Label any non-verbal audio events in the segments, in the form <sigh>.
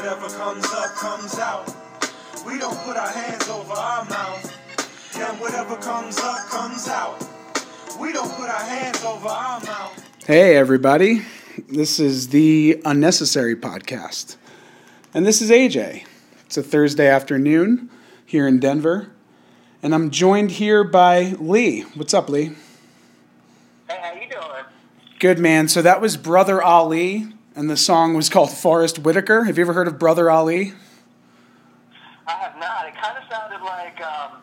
whatever comes up, comes out. We don't put our hands over our mouth. And whatever comes up, comes out. We don't put our hands over our mouth. Hey, everybody. This is the Unnecessary Podcast. And this is AJ. It's a Thursday afternoon here in Denver. And I'm joined here by Lee. What's up, Lee? Hey, how you doing? Good, man. So that was Brother Ali, and the song was called Forest Whitaker. Have you ever heard of Brother Ali? I have not. It kind of sounded like um,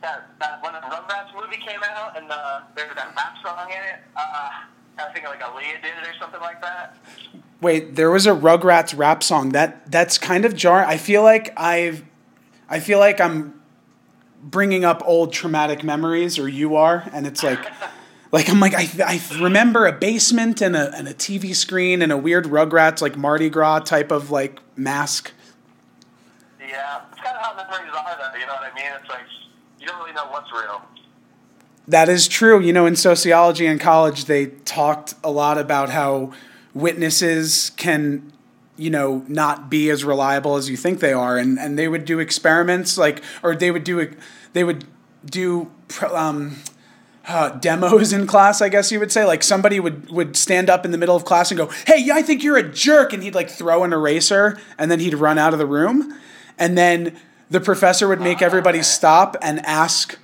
that, that when the Rugrats movie came out and uh, there was that rap song in it. Uh, I think like Aaliyah did it or something like that. Wait, there was a Rugrats rap song. That that's kind of jarring. I feel like I've I feel like I'm bringing up old traumatic memories or you are and it's like <laughs> like I'm like I, I remember a basement and a and a TV screen and a weird Rugrats like Mardi Gras type of like mask. Yeah, it's kind of how memories are, though. You know what I mean? It's like you don't really know what's real. That is true. You know, in sociology in college, they talked a lot about how witnesses can, you know, not be as reliable as you think they are, and and they would do experiments like, or they would do, they would do. Um, uh, demos in class, I guess you would say. Like somebody would would stand up in the middle of class and go, "Hey, I think you're a jerk," and he'd like throw an eraser, and then he'd run out of the room, and then the professor would make everybody stop and ask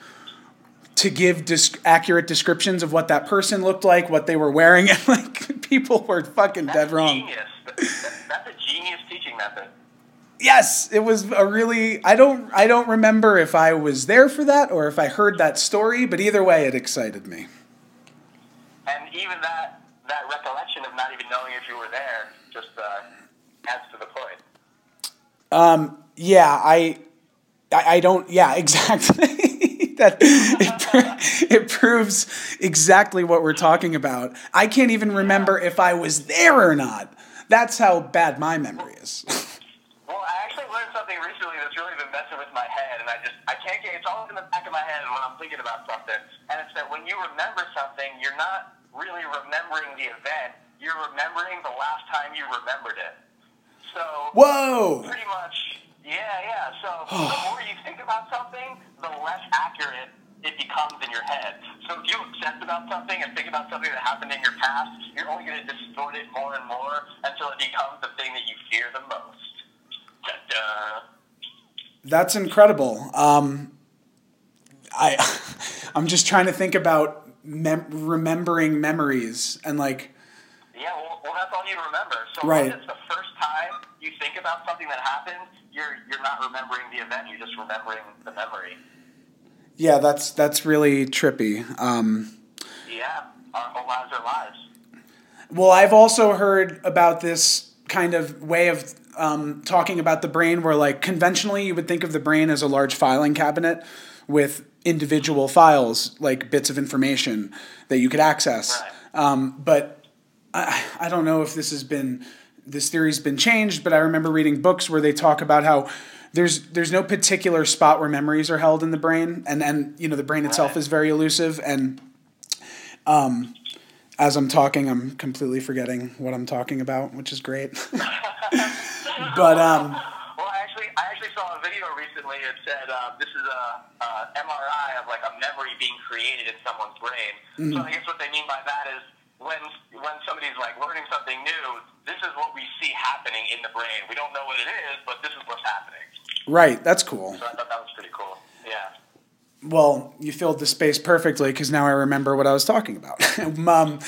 to give dis- accurate descriptions of what that person looked like, what they were wearing, <laughs> and like people were fucking That's dead wrong. Genius. That- That's a genius teaching method. Yes, it was a really I don't I don't remember if I was there for that or if I heard that story, but either way it excited me. And even that that recollection of not even knowing if you were there just uh, adds to the point. Um, yeah, I, I, I don't. Yeah, <laughs> exactly. that it, it proves exactly what we're talking about. I can't even remember if I was there or not. That's how bad my memory is. <laughs> Well, I actually learned something recently that's really been messing with my head, and I just I can't get it's always in the back of my head when I'm thinking about something. And it's that when you remember something, you're not really remembering the event. You're remembering the last time you remembered it. So Whoa! pretty much, yeah, yeah. So <sighs> the more you think about something, the less accurate it becomes in your head. So if you obsess about something and think about something that happened in your past, you're only going to distort it more and more until it becomes the thing that you fear the most. That's incredible. Um, I, <laughs> I'm just trying to think about mem- remembering memories and like. Yeah, well, well, that's all you remember. So Right. it's the first time you think about something that happened, you're you're not remembering the event. You're just remembering the memory. Yeah, that's that's really trippy. Um, Yeah, our whole lives are lives. Well, I've also heard about this kind of way of um, talking about the brain where, like, conventionally you would think of the brain as a large filing cabinet with individual files, like bits of information that you could access. Right. Um, but I, I don't know if this has been, this theory's been changed, but I remember reading books where they talk about how. There's, there's no particular spot where memories are held in the brain, and, and you know the brain itself Right. is very elusive, and as I'm talking, I'm completely forgetting what I'm talking about, which is great. <laughs> <laughs> but um, Well, actually, I actually saw a video recently. It said uh, this is a, a MRI of like a memory being created in someone's brain. Mm-hmm. So I guess what they mean by that is when when somebody's like learning something new, this is what we see happening in the brain. We don't know what it is, but this is what's happening. right, that's cool. So I thought that was pretty cool. Yeah. Well, you filled the space perfectly because now I remember what I was talking about. <laughs> um, right.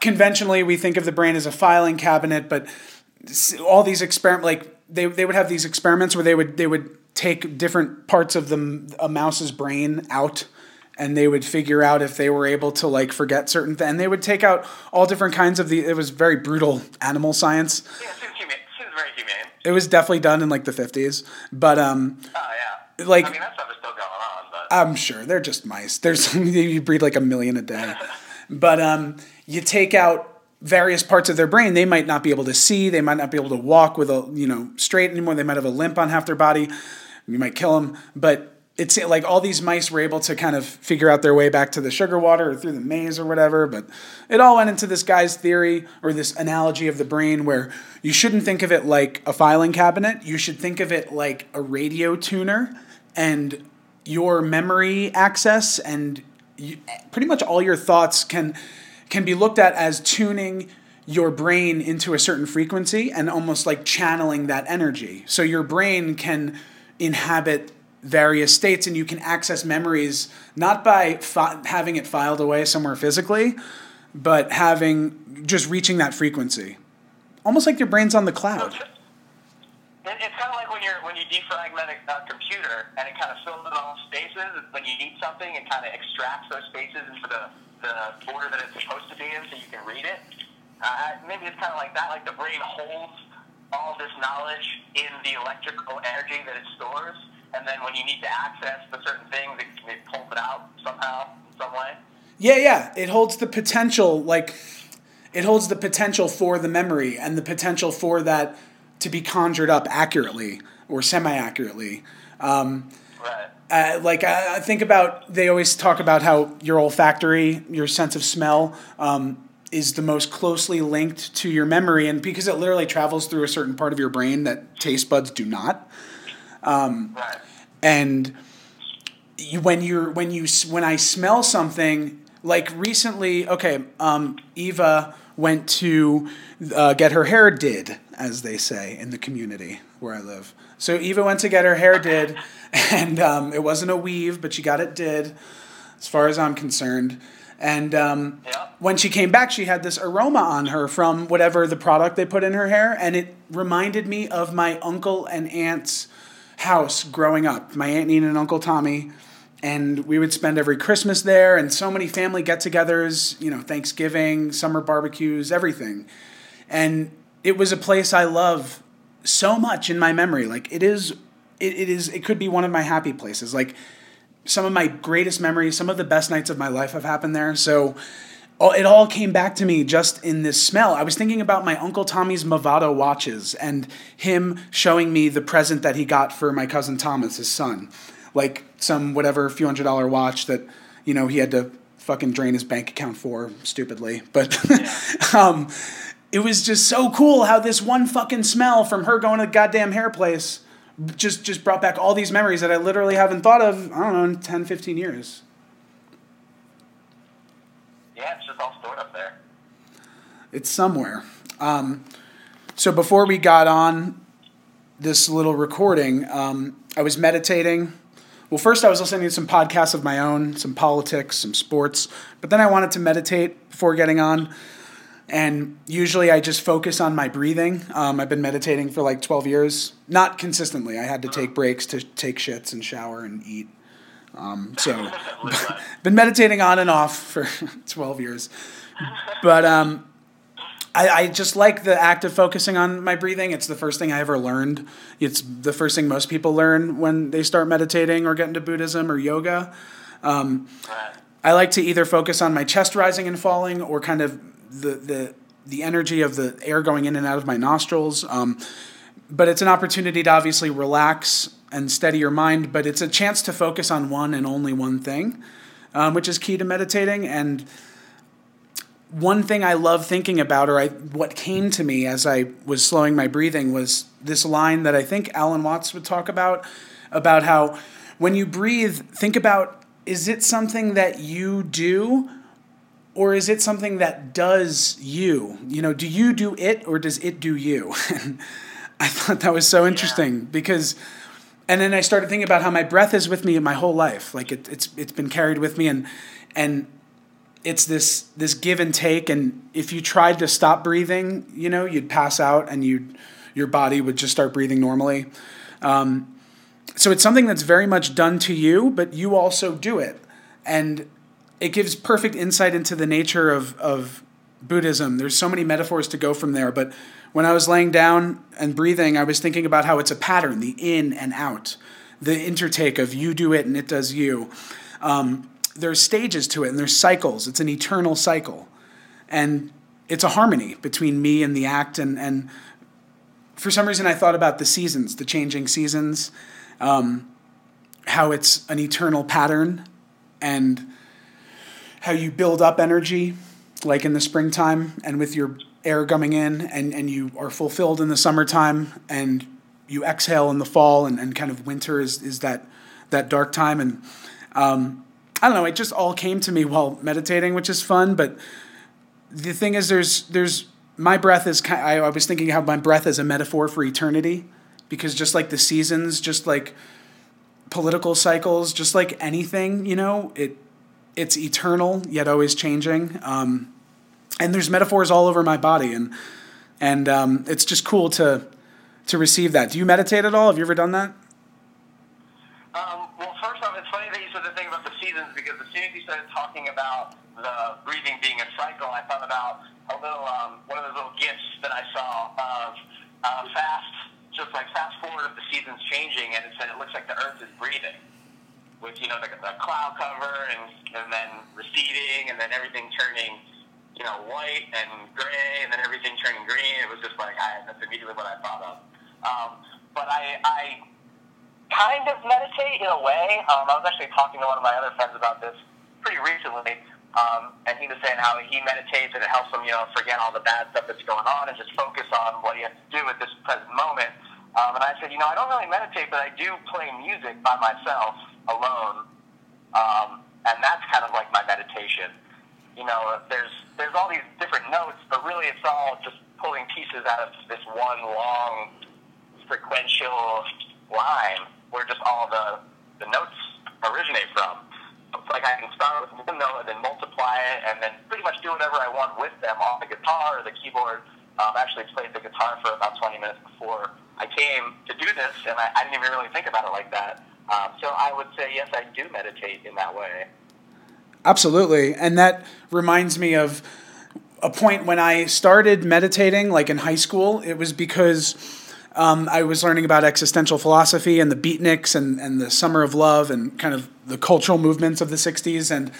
conventionally, we think of the brain as a filing cabinet, but all these experiment like they, they would have these experiments where they would they would take different parts of the a mouse's brain out and they would figure out if they were able to like forget certain things and they would take out all different kinds of the it was very brutal animal science Yeah, seems humane. Seems very humane. it was definitely done in like the 50s but um Oh yeah. Like- I mean, that stuff is still going on, but I'm sure they're just mice. There's <laughs> you breed like a million a day, but um, you take out various parts of their brain. They might not be able to see. They might not be able to walk with a you know straight anymore. They might have a limp on half their body. You might kill them, but it's like all these mice were able to kind of figure out their way back to the sugar water or through the maze or whatever. But it all went into this guy's theory or this analogy of the brain where you shouldn't think of it like a filing cabinet. You should think of it like a radio tuner and your memory access and you, pretty much all your thoughts can can be looked at as tuning your brain into a certain frequency and almost like channeling that energy. So your brain can inhabit various states and you can access memories not by fi- having it filed away somewhere physically but having just reaching that frequency almost like your brain's on the cloud it's kind of like when you're when you defragment a computer and it kind of fills in all spaces. When you need something, it kind of extracts those spaces into the, the order that it's supposed to be in, so you can read it. Uh, maybe it's kind of like that. Like the brain holds all this knowledge in the electrical energy that it stores, and then when you need to access the certain things, it, it pulls it out somehow, in some way. Yeah, yeah. It holds the potential, like, it holds the potential for the memory and the potential for that to be conjured up accurately or semi accurately. Um, right. Uh, like I, think about, they always talk about how your olfactory, your sense of smell, um, is the most closely linked to your memory, and because it literally travels through a certain part of your brain that taste buds do not. Um. And you, when you're when you when I smell something like recently, okay, um, Eva went to uh, get her hair did, as they say in the community where I live. So Eva went to get her hair did, <laughs> and um, it wasn't a weave, but she got it did, as far as I'm concerned. And um, Yeah. when she came back, she had this aroma on her from whatever the product they put in her hair, and it reminded me of my uncle and aunt's house growing up. My aunt Nina and Uncle Tommy, and we would spend every Christmas there, and so many family get-togethers. You know, Thanksgiving, summer barbecues, everything. And it was a place I love so much in my memory. Like it is, it, it is, it could be one of my happy places. Like some of my greatest memories, some of the best nights of my life have happened there. So it all came back to me just in this smell. I was thinking about my Uncle Tommy's Movado watches and him showing me the present that he got for my cousin Thomas, his son. Like some whatever few hundred dollar watch that, you know, he had to fucking drain his bank account for stupidly. But <laughs> um, it was just so cool how this one fucking smell from her going to the goddamn hair place just just brought back all these memories that I literally haven't thought of, I don't know, in 10, 15 years. Yeah, it's just all stored up there. It's somewhere. Um, so before we got on this little recording, um, I was meditating. Well, first I was listening to some podcasts of my own, some politics, some sports, but then I wanted to meditate before getting on. And usually I just focus on my breathing. Um, I've been meditating for like 12 years, not consistently. I had to take breaks to take shits and shower and eat. Um, so, <laughs> <laughs> been meditating on and off for <laughs> 12 years. But um, I, I just like the act of focusing on my breathing. It's the first thing I ever learned. It's the first thing most people learn when they start meditating or get into Buddhism or yoga. Um, I like to either focus on my chest rising and falling or kind of the the the energy of the air going in and out of my nostrils. Um, but it's an opportunity to obviously relax and steady your mind. But it's a chance to focus on one and only one thing, um, which is key to meditating. And one thing I love thinking about, or I what came to me as I was slowing my breathing, was this line that I think Alan Watts would talk about about how when you breathe, think about is it something that you do or is it something that does you? You know, do you do it or does it do you? <laughs> I thought that was so interesting because and then I started thinking about how my breath is with me in my whole life. Like it, it's it's been carried with me and and it's this this give and take and if you tried to stop breathing, you know, you'd pass out and you your body would just start breathing normally. Um, so it's something that's very much done to you, but you also do it. And it gives perfect insight into the nature of, of Buddhism. There's so many metaphors to go from there, but when I was laying down and breathing, I was thinking about how it's a pattern, the in and out, the intertake of you do it and it does you. Um, there's stages to it and there's cycles. It's an eternal cycle. And it's a harmony between me and the act. And, and for some reason, I thought about the seasons, the changing seasons, um, how it's an eternal pattern and how you build up energy like in the springtime and with your air coming in and, and you are fulfilled in the summertime and you exhale in the fall and, and kind of winter is, is that that dark time. And um, I don't know it just all came to me while meditating which is fun but the thing is there's there's my breath is kind I, I was thinking how my breath is a metaphor for eternity because just like the seasons just like political cycles just like anything you know it it's eternal yet always changing. Um, and there's metaphors all over my body and and um, it's just cool to to receive that. Do you meditate at all? Have you ever done that? Um, well, first off, it's funny that you said the thing about the seasons because as soon as you started talking about the breathing being a cycle, I thought about a little um, one of those little gifts that I saw of uh, fast, just like fast forward of the seasons changing, and it said it looks like the Earth is breathing, with you know the, the cloud cover and and then receding, and then everything turning. You know, white and gray, and then everything turning green. It was just like I, that's immediately what I thought of. Um, but I, I kind of meditate in a way. Um, I was actually talking to one of my other friends about this pretty recently, um, and he was saying how he meditates and it helps him, you know, forget all the bad stuff that's going on and just focus on what he has to do at this present moment. Um, and I said, you know, I don't really meditate, but I do play music by myself, alone, um, and that's kind of like my meditation. You know, there's there's all these different notes, but really it's all just pulling pieces out of this one long frequential line where just all the, the notes originate from. It's like I can start with one note and then multiply it and then pretty much do whatever I want with them on the guitar or the keyboard. Um, actually played the guitar for about 20 minutes before I came to do this, and I, I didn't even really think about it like that. Um, so I would say, yes, I do meditate in that way. Absolutely. And that reminds me of a point when I started meditating, like in high school. It was because um, I was learning about existential philosophy and the beatniks and, and the summer of love and kind of the cultural movements of the 60s. And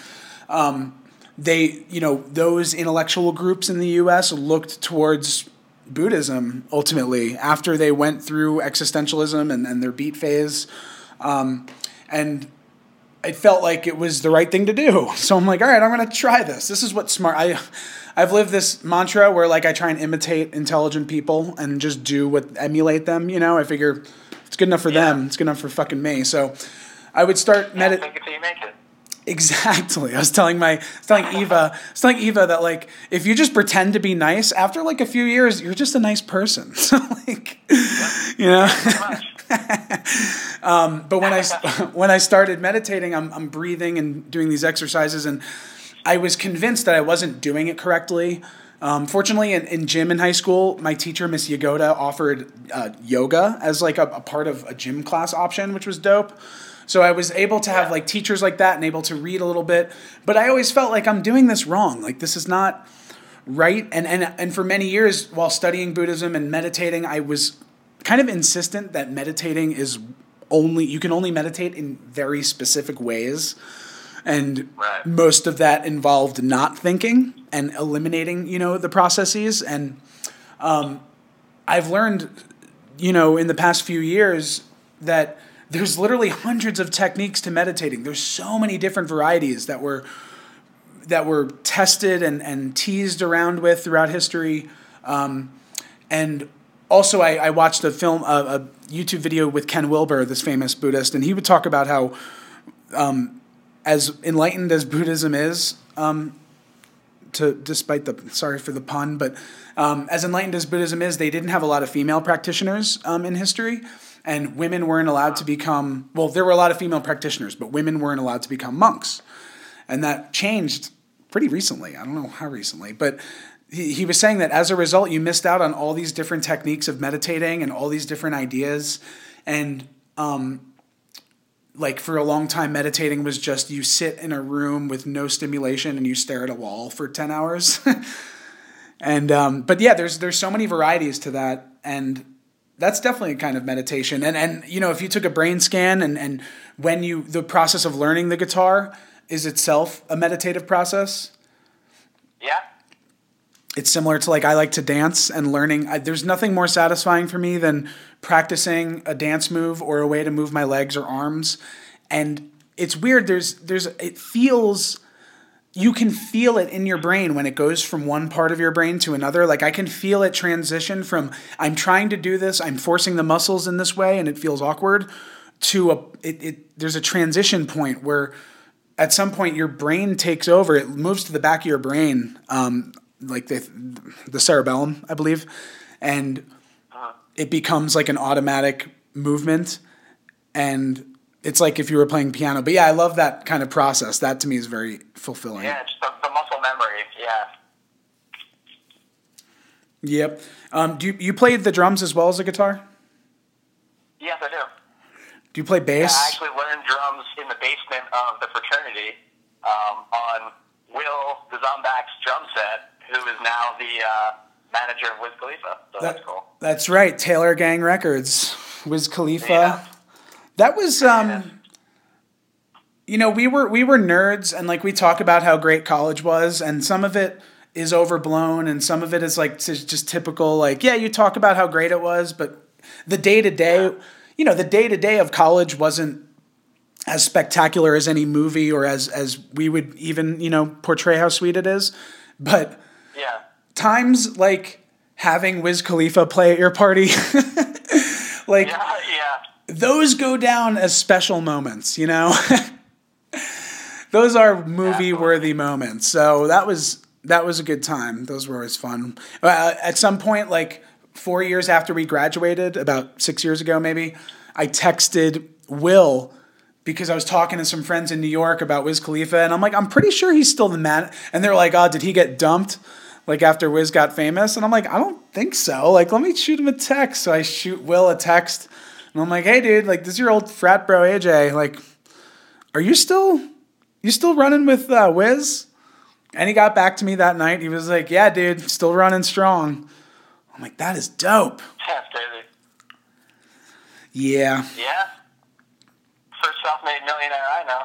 um, they, you know, those intellectual groups in the US looked towards Buddhism ultimately after they went through existentialism and, and their beat phase. Um, and it felt like it was the right thing to do. <laughs> So I'm like, all right, I'm gonna try this. This is what smart. I, I've lived this mantra where like I try and imitate intelligent people and just do what emulate them. You know, I figure it's good enough for Yeah. them. It's good enough for fucking me. So I would start Yeah, Exactly. I was telling my, I was telling Eva, I was telling Eva that like if you just pretend to be nice, after like a few years, you're just a nice person. <laughs> So like, you know. Much. <laughs> but when I <laughs> when I started meditating, I'm I'm breathing and doing these exercises, and I was convinced that I wasn't doing it correctly. Um, fortunately, in, in gym in high school, my teacher, Miss Yagoda, offered uh, yoga as like a, a part of a gym class option, which was dope. So I was able to have like teachers like that and able to read a little bit, but I always felt like I'm doing this wrong. Like this is not right. And and and for many years, while studying Buddhism and meditating, I was kind of insistent that meditating is only you can only meditate in very specific ways and Right. most of that involved not thinking and eliminating you know the processes and um, i've learned you know in the past few years that there's literally hundreds of techniques to meditating. There's so many different varieties that were that were tested and, and teased around with throughout history. Um, and also I, I watched a film a, a youtube video with ken wilber this famous buddhist and he would talk about how um, as enlightened as buddhism is um, to despite the sorry for the pun but um, as enlightened as buddhism is they didn't have a lot of female practitioners um, in history and women weren't allowed to become well there were a lot of female practitioners but women weren't allowed to become monks and that changed pretty recently. I don't know how recently, but he, he was saying that as a result, you missed out on all these different techniques of meditating and all these different ideas. And um, like for a long time, meditating was just you sit in a room with no stimulation and you stare at a wall for 10 hours. <laughs> and um, but yeah, there's there's so many varieties to that. And that's definitely a kind of meditation. And and you know, if you took a brain scan and and when you the process of learning the guitar is itself a meditative process. Yeah. It's similar to like I like to dance and learning. I, there's nothing more satisfying for me than practicing a dance move or a way to move my legs or arms and it's weird. There's there's it feels you can feel it in your brain when it goes from one part of your brain to another. Like I can feel it transition from I'm trying to do this, I'm forcing the muscles in this way, and it feels awkward, to a it, it there's a transition point where at some point your brain takes over. It moves to the back of your brain, um, like the the cerebellum, I believe, and it becomes like an automatic movement, and it's like if you were playing piano. But yeah, I love that kind of process. That to me is very fulfilling. Yeah, just the, the muscle memory. Yeah. Yep. Um, do you, you play the drums as well as the guitar? Yes, I do. Do you play bass? Yeah, I actually learned drums in the basement of the fraternity um, on Will Dzombak's drum set, who is now the uh, manager of Wiz Khalifa. So That- that's cool. That's right, Taylor Gang Records, Wiz Khalifa. Yeah. That was um you know, we were we were nerds and like we talk about how great college was and some of it is overblown and some of it is like just just typical like yeah, you talk about how great it was, but the day-to-day, you know, the day-to-day of college wasn't as spectacular as any movie or as as we would even, you know, portray how sweet it is. But Yeah. times like having Wiz Khalifa play at your party, <laughs> like yeah. Those go down as special moments, you know? <laughs> those are movie worthy moments. So that was that was a good time. Those were always fun. Uh, at some point, like four years after we graduated, about six years ago maybe, I texted Will because I was talking to some friends in New York about Wiz Khalifa, and I'm like, I'm pretty sure he's still the man. And they're like, Oh, did he get dumped? Like after Wiz got famous, and I'm like, I don't think so. Like, let me shoot him a text. So I shoot Will a text, and I'm like, Hey, dude, like this is your old frat bro AJ. Like, are you still you still running with uh, Wiz? And he got back to me that night. He was like, Yeah, dude, still running strong. I'm like, That is dope. <laughs> That's crazy. Yeah. Yeah. First self-made millionaire I know.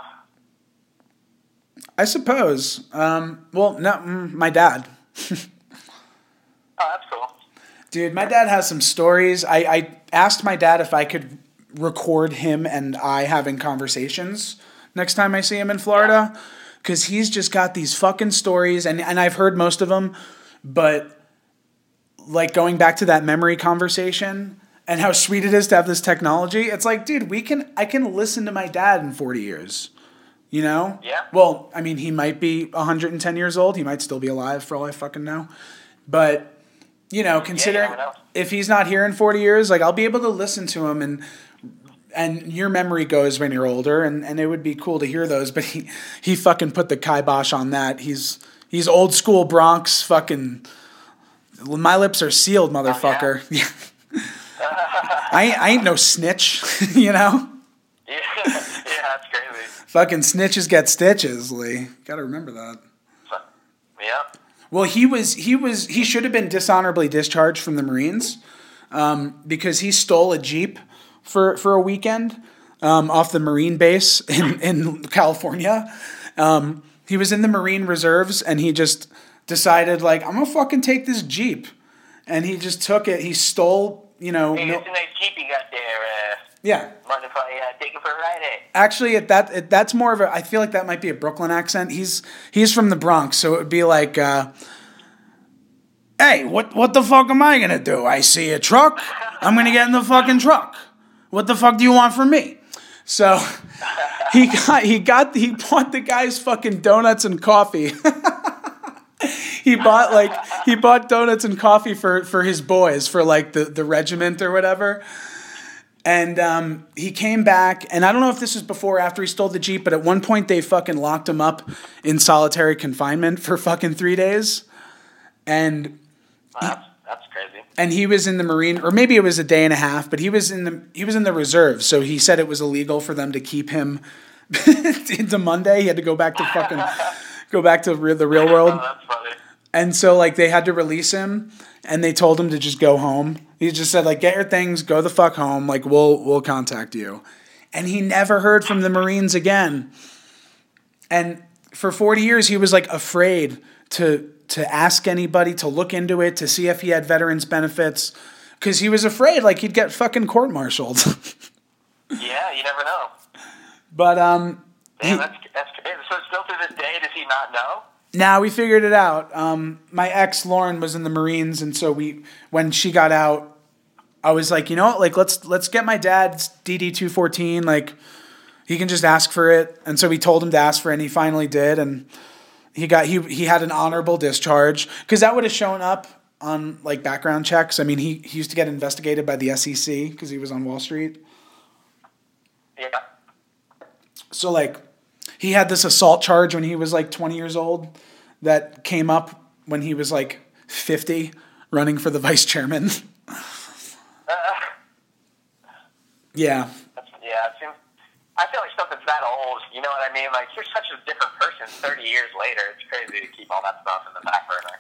I suppose. Um, well, no, mm, my dad. <laughs> Oh, that's cool. Dude, my dad has some stories. I, I asked my dad if I could record him and I having conversations next time I see him in Florida. Because he's just got these fucking stories, and, and I've heard most of them, but like going back to that memory conversation and how sweet it is to have this technology, it's like, dude, we can I can listen to my dad in 40 years. You know? Yeah. Well, I mean, he might be 110 years old. He might still be alive for all I fucking know. But, you know, considering know. if he's not here in 40 years, like I'll be able to listen to him and and your memory goes when you're older and, and it would be cool to hear those, <laughs> but he he fucking put the kibosh on that. He's he's old school Bronx fucking my lips are sealed, oh, motherfucker. <laughs> <laughs> I ain't, I ain't no snitch, you know? Yeah, yeah, that's crazy. Fucking snitches get stitches, Lee. Gotta remember that. Yeah. Well, he was he was he should have been dishonorably discharged from the Marines um, because he stole a jeep for for a weekend um, off the Marine base in in California. Um, he was in the Marine Reserves and he just decided like I'm gonna fucking take this jeep, and he just took it. He stole you know Hey, yeah. mind if I uh, take it for a ride? Eh? Actually, it, that it, that's more of a. I feel like that might be a Brooklyn accent. He's he's from the Bronx, so it would be like, uh, "Hey, what what the fuck am I gonna do? I see a truck. I'm gonna get in the fucking truck. What the fuck do you want from me?" So <laughs> he got he got he bought the guy's fucking donuts and coffee. <laughs> he bought like he bought donuts and coffee for for his boys for like the the regiment or whatever. And um, he came back, and I don't know if this was before or after he stole the Jeep, but at one point they fucking locked him up in solitary confinement for fucking three days. And That's, that's crazy. and he was in the Marine, or maybe it was a day and a half, but he was in the he was in the reserve, so he said it was illegal for them to keep him <laughs> into Monday. He had to go back to fucking go back to re- the real <laughs> world. Oh, that's funny. And so like they had to release him and they told him to just go home. He just said like get your things, go the fuck home, like we'll we'll contact you. And he never heard from the Marines again. And for 40 years he was like afraid to to ask anybody to look into it to see if he had veterans benefits cuz he was afraid like he'd get fucking court-martialed. <laughs> Yeah, you never know. But um, Damn, that's, that's so still to this day does he not know? Now we figured it out. Um, my ex Lauren was in the Marines, and so we when she got out, I was like, you know what, like let's let's get my dad's DD two fourteen, like he can just ask for it, and so we told him to ask for it, and he finally did, and he got he he had an honorable discharge because that would have shown up on like background checks. I mean, he he used to get investigated by the SEC because he was on Wall Street. Yeah. So like he had this assault charge when he was like 20 years old that came up when he was like 50 running for the vice chairman. <laughs> yeah. That's, yeah, it seems, I feel like something's that old. You know what I mean? Like you're such a different person 30 years later. It's crazy to keep all that stuff in the back burner.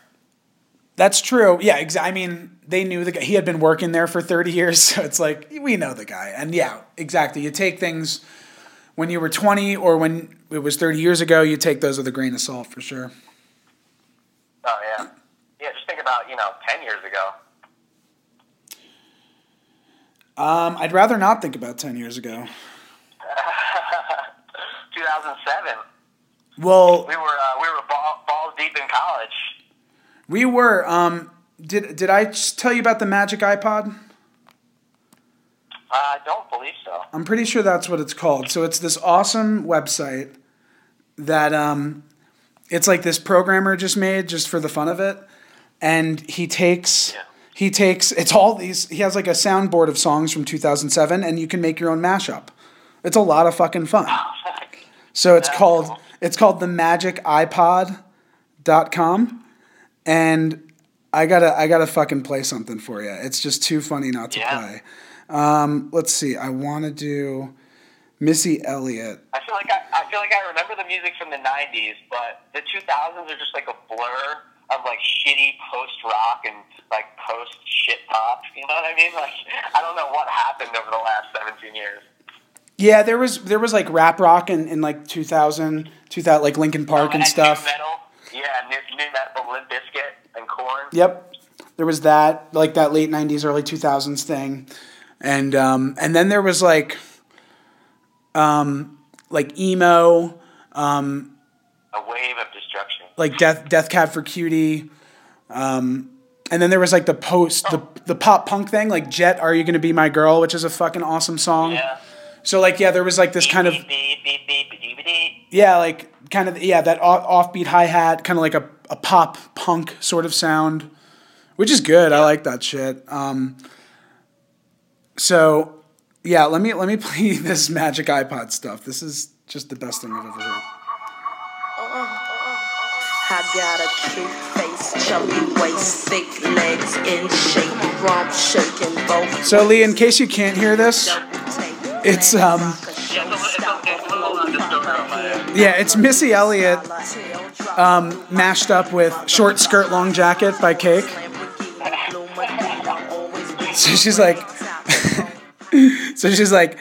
That's true. Yeah, exactly. I mean, they knew the guy. He had been working there for 30 years, <laughs> so it's like we know the guy. And yeah, exactly. You take things when you were 20 or when it was 30 years ago, you take those with a grain of salt for sure. Oh yeah, yeah. Just think about you know 10 years ago. Um, I'd rather not think about 10 years ago. <laughs> 2007. Well, We were uh, we were ball, balls deep in college. we were. Um, did did I tell you about the Magic iPod? Uh, I don't believe so. I'm pretty sure that's what it's called. So it's this awesome website that um, it's like this programmer just made just for the fun of it, and he takes Yeah. he takes it's all these. He has like a soundboard of songs from 2007, and you can make your own mashup. It's a lot of fucking fun. <laughs> So it's That's called cool. it's called the Magic iPod.com, and I gotta I gotta fucking play something for you. It's just too funny not to Yeah. play. Um, let's see. I want to do Missy Elliott. I feel like I, I feel like I remember the music from the '90s, but the 2000s are just like a blur of like shitty post rock and like post shit pop. You know what I mean? Like I don't know what happened over the last 17 years. Yeah, there was there was like rap rock in, in like 2000, 2000 like Linkin Park and new stuff. metal, yeah, new, nu metal, Limp Bizkit and Korn. Yep. There was that, like that late '90s, early 2000s thing, and um, and then there was like, um, like emo, um, A wave of destruction. like Death Death Cab for Cutie, um, and then there was like the post the the pop punk thing, like Jet, Are You Gonna Be My Girl, which is a fucking awesome song. Yeah. So like yeah, there was like this kind of Beep, beep, beep, beep, beep, beep, beep. yeah, like kind of yeah that off, offbeat hi hat, kind of like a, a pop punk sort of sound, which is good. I like that shit. Um, so yeah, let me let me <laughs> play this Magic iPod stuff. This is just the best thing I've ever heard. I got a cute face, chubby waist, thick legs in shape, rump shaking both. So Lee, in case you can't hear this, It's, um, Yeah, it's a, it's a, it's a little undistorted on my end. yeah, it's Missy Elliott um, mashed up with Short Skirt Long Jacket by Cake. <laughs> So she's like, <laughs> so she's like,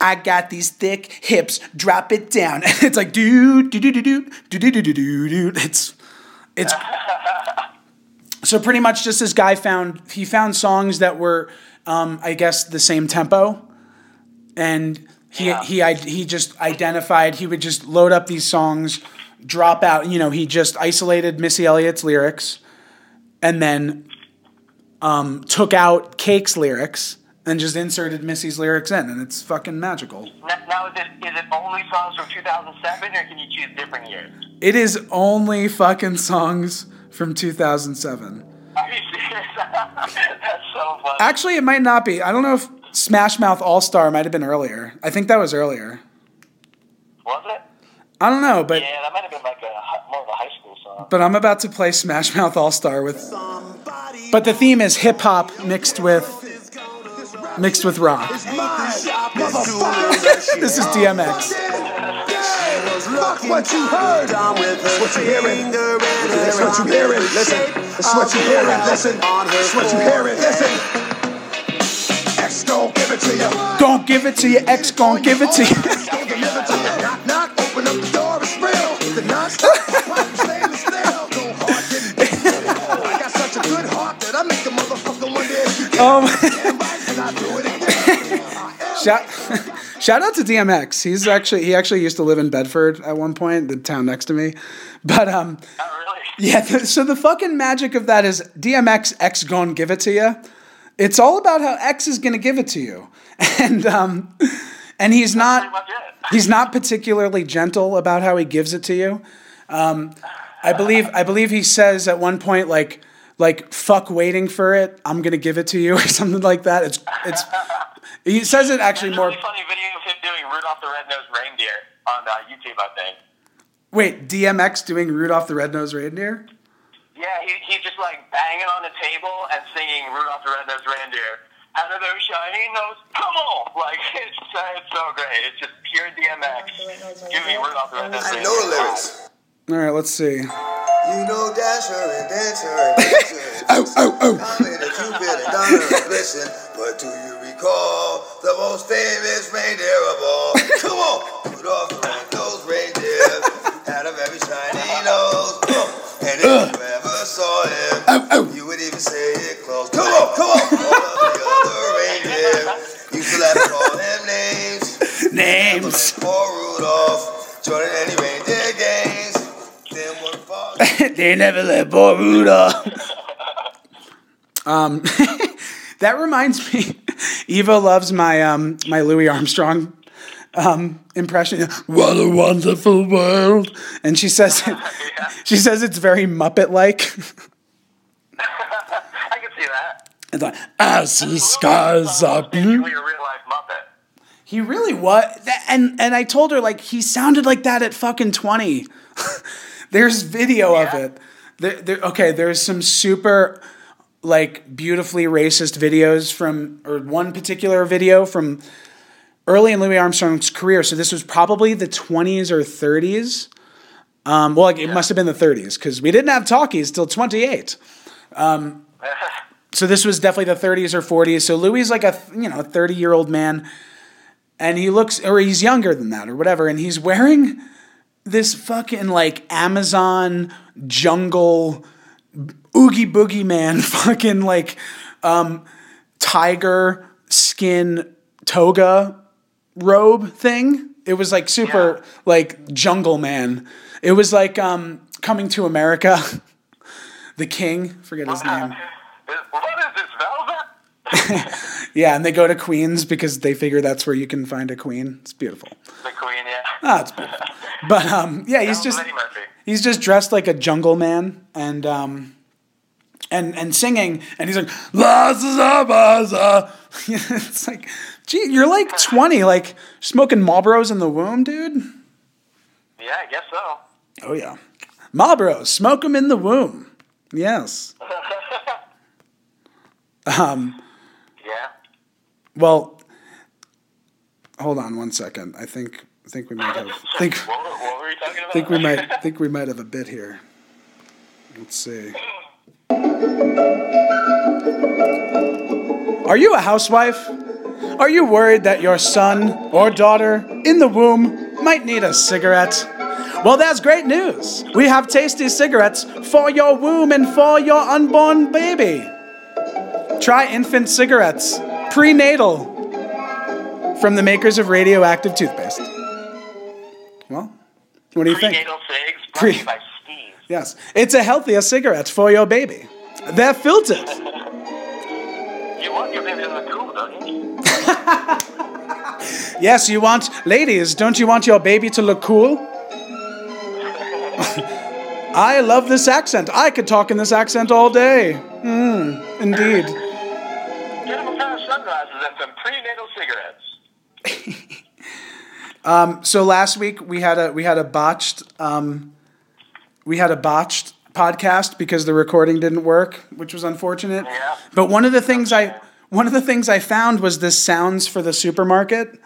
I got these thick hips, drop it down. <laughs> And it's like, dude, do do do do do do do do do do. It's, it's. <laughs> So pretty much, just this guy found he found songs that were, um, I guess, the same tempo, and he Yeah. he I, he just identified. He would just load up these songs, drop out. You know, he just isolated Missy Elliott's lyrics, and then um, took out Cake's lyrics and just inserted Missy's lyrics in, and it's fucking magical. Now, now is, it, is it only songs from 2007, or can you choose different years? It is only fucking songs from 2007. Are you serious? <laughs> That's so funny. Actually, it might not be. I don't know if Smash Mouth All Star might have been earlier. I think that was earlier. Was it? I don't know, but Yeah, that might have been like a more of a high school song. but I'm about to play Smash Mouth All Star with. Somebody But the theme is hip hop mixed with mixed with rock. this is DMX. Fuck what you heard. That's what you hearing. That's what you hearing. Listen. That's what you hearing. Listen. That's what you hearing. Listen. X gon' give it to you. Gon' give it to you, X gon' give it to you. X gon' deliver you. Knock, knock. Open up the door. It's real. The non-stop pop stainless. Go hard, get it. I got such a good heart that I make a motherfucker wonder if you get Um, it right. And I do it again. shout, <laughs> Shout out to DMX. He's actually he actually used to live in Bedford at one point, the town next to me. But um, Oh, really? yeah. th- So the fucking magic of that is DMX X gon' give it to you. It's all about how X is gonna give it to you, <laughs> and um, and he's not he's not particularly gentle about how he gives it to you. Um, I believe I believe he says at one point like like fuck waiting for it. I'm gonna give it to you <laughs> or something like that. It's it's he says it actually There's more. really funny video of him doing Rudolph the Red-Nosed Reindeer on uh, YouTube, I think. Wait, DMX doing Rudolph the Red-Nosed Reindeer? Yeah, he, he's just like banging on the table and singing Rudolph the Red-Nosed Reindeer. Out of those shiny nose, come on! <laughs> Like, it's, so- it's so great. It's just pure DMX giving Rudolph the Red-Nosed I know the lyrics. All right, let's see. You know Dasher and Dancer and Dancer and Oh, oh, oh. Comet and Cupid and Donner and Blitzen. But do you recall the most famous reindeer of all? Come on! Rudolph the red-nosed reindeer had a very shiny nose. And if you ever saw him, oh, oh. you would even say it close. Come on, come on! All of the other reindeer used to let him call them names. Names. Poor Rudolph joining any reindeer games. Then one fall. they never let Rudolph. Um, <laughs> that reminds me. <laughs> Eva loves my um my Louis Armstrong um impression. What a wonderful world, and she says it, <laughs> she says it's very Muppet like. I can see that. It's like as the skies are blue. Basically a real life Muppet. He really was, and and I told her like he sounded like that at fucking twenty. There's video of it. There, there, okay, there's some super like beautifully racist videos from, or one particular video from early in Louis Armstrong's career. So this was probably the twenties or thirties. Um, well, like, it must have been the thirties because we didn't have talkies till twenty eight. <laughs> So this was definitely the 30s or 40s. So Louis is like a you know 30 year old man, and he looks or he's younger than that or whatever, and he's wearing this fucking like Amazon jungle oogie boogie man <laughs> fucking like um, tiger skin toga robe thing. It was like super Yeah. like jungle man. It was like um, coming to America. <laughs> the king, forget his name. What is this, Velvet? <laughs> Yeah, and they go to Queens because they figure that's where you can find a queen. It's beautiful. The Queen, yeah. Ah, it's beautiful. But um, yeah, he's just he's just dressed like a jungle man and um, and and singing, and he's like, "La, za, za, ba, za." <laughs> it's like, gee, you're like 20, like smoking Marlboros in the womb, dude. Yeah, I guess so. Oh yeah, Marlboros, smoke them in the womb. Yes. <laughs> Um. Well, hold on one second. I think I think we might have <laughs> think What, what were you talking about? think we might think we might have a bit here. Let's see. Are you a housewife? Are you worried that your son or daughter in the womb might need a cigarette? Well, that's great news. We have tasty cigarettes for your womb and for your unborn baby. Try infant cigarettes, prenatal, from the makers of radioactive toothpaste. Well, what do you think? Prenatal cigs brought Pre- by Steve. Yes, it's a healthier cigarette for your baby. They're filtered. <laughs> You want your baby to look cool, don't you? <laughs> Yes, you want, ladies, don't you want your baby to look cool? <laughs> I love this accent. I could talk in this accent all day. Mm, indeed. Sunglasses and some prenatal cigarettes. <laughs> So last week we had a we had a botched um, we had a botched podcast because the recording didn't work, which was unfortunate. Yeah. But one of the things I one of the things I found was this sounds for the supermarket.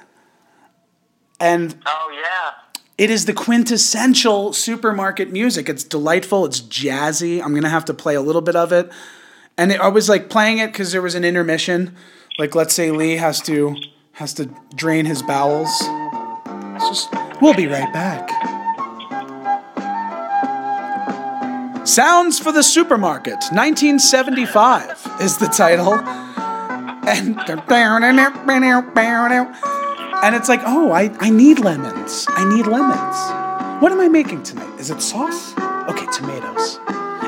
And Oh, yeah. It is the quintessential supermarket music. It's delightful. It's jazzy. I'm gonna have to play a little bit of it. And it, I was like playing it because there was an intermission. Like let's say Lee has to has to drain his bowels. Just we'll be right back. Sounds for the Supermarket, 1975 is the title. And they're down and And it's like, oh, I, I need lemons. I need lemons. What am I making tonight? Is it sauce? Okay, tomatoes.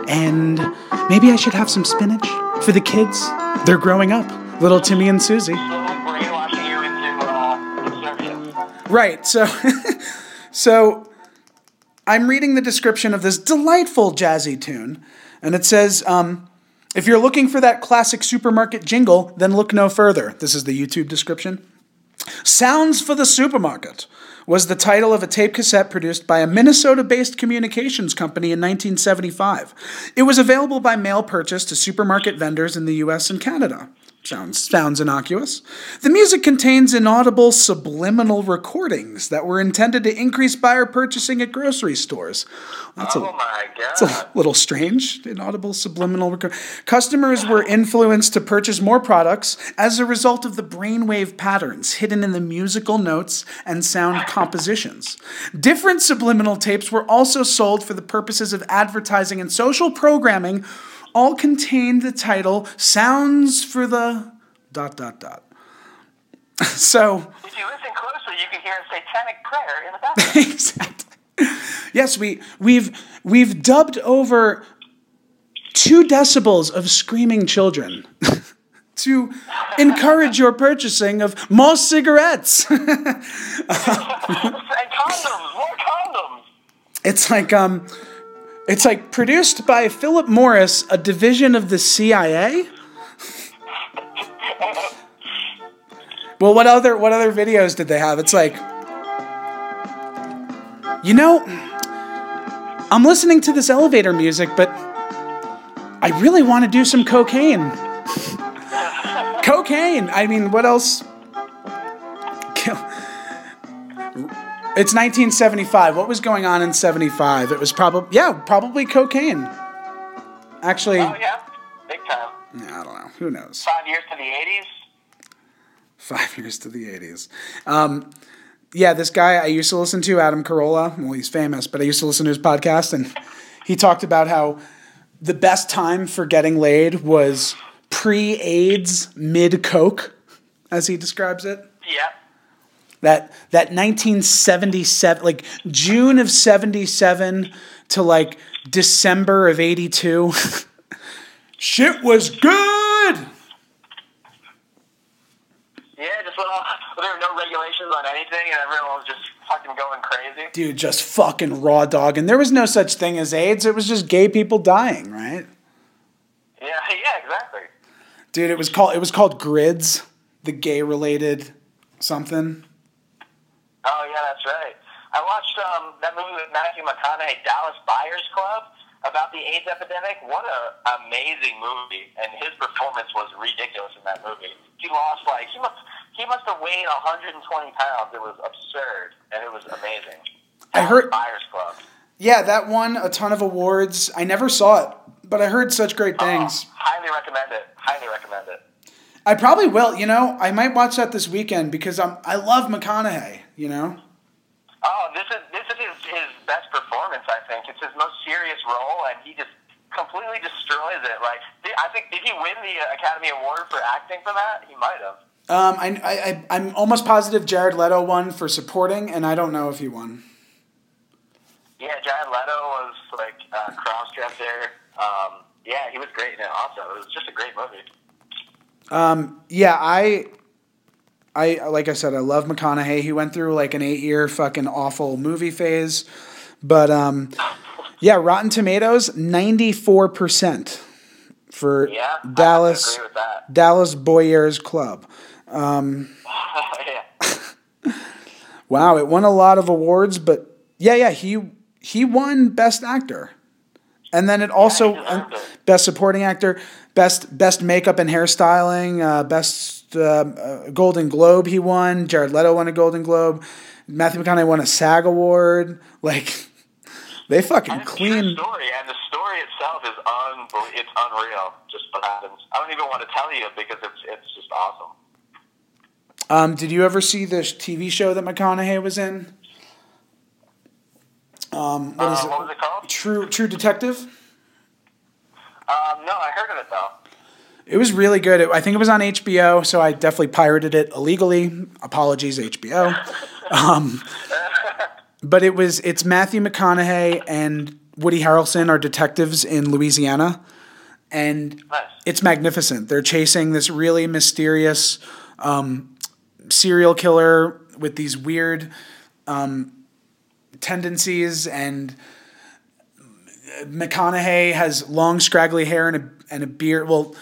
And maybe I should have some spinach for the kids. They're growing up. Little Timmy and Susie. Right. So, <laughs> so I'm reading the description of this delightful jazzy tune, and it says, um, "If you're looking for that classic supermarket jingle, then look no further." This is the YouTube description. Sounds for the Supermarket was the title of a tape cassette produced by a Minnesota based communications company in 1975. It was available by mail purchase to supermarket vendors in the US and Canada. Sounds, sounds innocuous. The music contains inaudible subliminal recordings that were intended to increase buyer purchasing at grocery stores. That's Oh a, my it's a little strange. Inaudible subliminal record. Customers were influenced to purchase more products as a result of the brainwave patterns hidden in the musical notes and sound <laughs> compositions. Different subliminal tapes were also sold for the purposes of advertising and social programming. All contained the title "Sounds for the dot dot dot." <laughs> So. If you listen closely, you can hear a satanic prayer in the <laughs> background. exactly. Yes, we we've we've dubbed over two decibels of screaming children <laughs> to encourage your purchasing of more cigarettes. and condoms, more condoms. it's like um, it's like produced by Philip Morris, a division of the CIA. Well, what other what other videos did they have? It's like, you know, I'm listening to this elevator music, but I really want to do some cocaine. <laughs> cocaine. I mean, what else? It's 1975. What was going on in 75? It was probably yeah, probably cocaine. Actually, Oh yeah, big time. I don't know. Who knows? Five years to the '80s. Five <laughs> years to the 80s. Um, yeah, this guy I used to listen to, Adam Carolla. Well, he's famous, but I used to listen to his podcast, and he talked about how the best time for getting laid was pre AIDS, mid Coke, as he describes it. Yep. That that 1977, like June of 77 to like December of 82. <laughs> Shit was good. Yeah, just there were no regulations on anything, and everyone was just fucking going crazy. dude, just fucking raw dog. And there was no such thing as AIDS. It was just gay people dying, right? Yeah, <laughs> yeah, exactly. Dude, it was called it was called Grids, the gay related something. Oh yeah, that's right. I watched um, that movie with Matthew McConaughey, Dallas Buyers Club, about the AIDS epidemic. What a amazing movie, and his performance was ridiculous in that movie. He lost like he must he must have weighed 120 pounds. It was absurd, and it was amazing. I heard- Dallas Buyers Club. Yeah, that won a ton of awards. I never saw it, but I heard such great things. Oh, highly recommend it. Highly recommend it. I probably will, you know. I might watch that this weekend because I'm I love McConaughey, you know. Oh, this is this is his, his best performance. I think it's his most serious role, and he just completely destroys it. Like did- I think did he win the Academy Award for acting for that? He might have. Um, I, I, I I'm almost positive Jared Leto won for supporting, and I don't know if he won. Yeah, Jared Leto was like uh, cross-dressed there. Um, yeah, he was great in it. Also, it was just a great movie. Um, yeah, I, I like I said, I love McConaughey. He went through like an eight-year fucking awful movie phase, but um, yeah, Rotten Tomatoes ninety-four percent for Yeah, I have to Dallas agree with that. Dallas Buyers Club. <laughs> yeah. Wow, it won a lot of awards, but yeah, yeah, he he won Best Actor, and then it also deserved uh. Best Supporting Actor, Best Best Makeup and Hairstyling, uh, Best uh, uh, Golden Globe he won. Jared Leto won a Golden Globe. Matthew McConaughey won a SAG award. <laughs> Like they fucking clean. story, and the story itself is unbel- It's unreal. Just what happens. I don't even want to tell you because it's it's just awesome. Um, did you ever see this TV show that McConaughey was in? Um, what is Uh, it? what was it called? True True Detective. Um, no, I heard of it though. It was really good. It- I think it was on HBO, so I definitely pirated it illegally. Apologies, HBO. <laughs> Um, but it was it's Matthew McConaughey and Woody Harrelson are detectives in Louisiana, and it's magnificent. They're chasing this really mysterious um, serial killer with these weird um, tendencies, and McConaughey has long, scraggly hair and a and a beard. Well,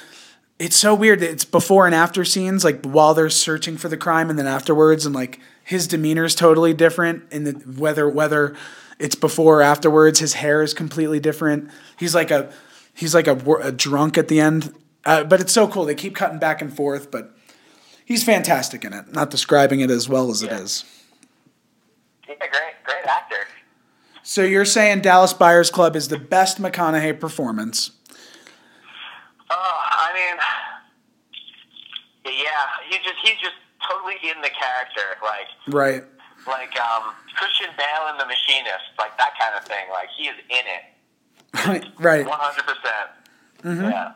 it's so weird. that It's before and after scenes, like while they're searching for the crime, and then afterwards, and like his demeanor is totally different. And the whether whether it's before or afterwards, his hair is completely different. He's like a he's like a, a drunk at the end. Uh, but it's so cool. They keep cutting back and forth, but he's fantastic in it. Not describing it as well as it Yeah. is. Yeah, great, great actor. So you're saying Dallas Buyers Club is the best McConaughey performance? Oh, I mean, yeah, he's just he's just totally in the character, like Right. like um, Christian Bale in The Machinist, like that kind of thing. Like he is in it, <laughs> right. one hundred percent. Yeah.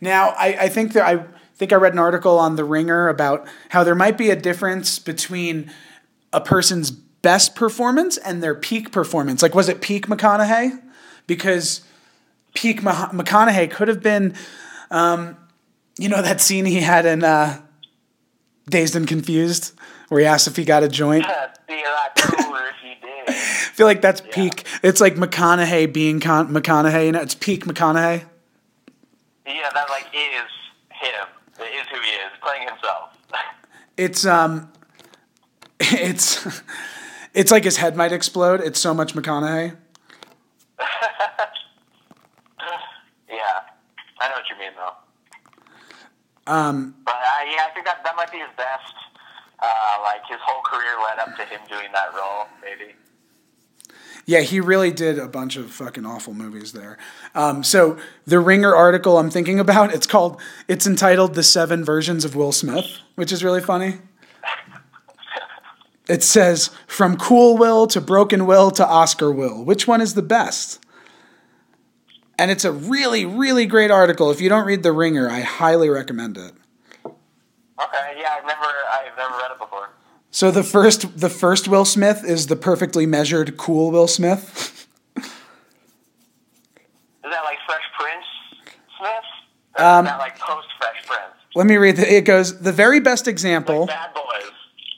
Now, I, I think that I think I read an article on The Ringer about how there might be a difference between a person's best performance and their peak performance. Like, was it peak McConaughey? Because peak McConaughey could have been, um, you know, that scene he had in uh, Dazed and Confused where he asked if he got a joint. <laughs> That'd be a lot cooler if he did. <laughs> I feel like that's peak. It's like McConaughey being con- McConaughey. You know, it's peak McConaughey. Yeah, that like is him. It is who he is, playing himself. <laughs> It's um, it's it's like his head might explode. It's so much McConaughey. yeah, I know what you mean though. Um, But uh, yeah, I think that that might be his best. Uh, like his whole career led up to him doing that role, maybe. yeah, he really did a bunch of fucking awful movies there. Um, so the Ringer article I'm thinking about, it's called, it's entitled "The Seven Versions of Will Smith," which is really funny. <laughs> It says from Cool Will to Broken Will to Oscar Will. Which one is the best? And it's a really, really great article. If you don't read The Ringer, I highly recommend it. Okay, yeah, I've never I've never read it before. So the first the first Will Smith is the perfectly measured cool Will Smith. <laughs> Is that like Fresh Prince Smith? Um, is that like post Fresh Prince? Let me read the, it goes the very best example. Bad Boys.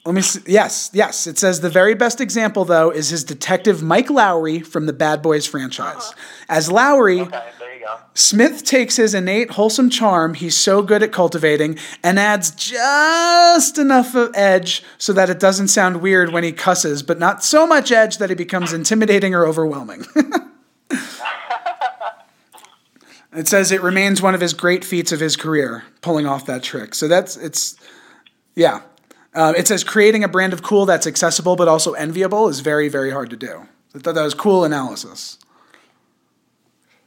Let me see, yes, yes. It says the very best example though is his detective Mike Lowry from the Bad Boys franchise. Uh-huh. As Lowry, Okay, there you go. Smith takes his innate wholesome charm he's so good at cultivating and adds just enough of edge so that it doesn't sound weird when he cusses, but not so much edge that it becomes intimidating or overwhelming. <laughs> it says it remains one of his great feats of his career, pulling off that trick. So that's it's yeah. Uh, it says creating a brand of cool that's accessible but also enviable is very very hard to do. I thought that was cool analysis.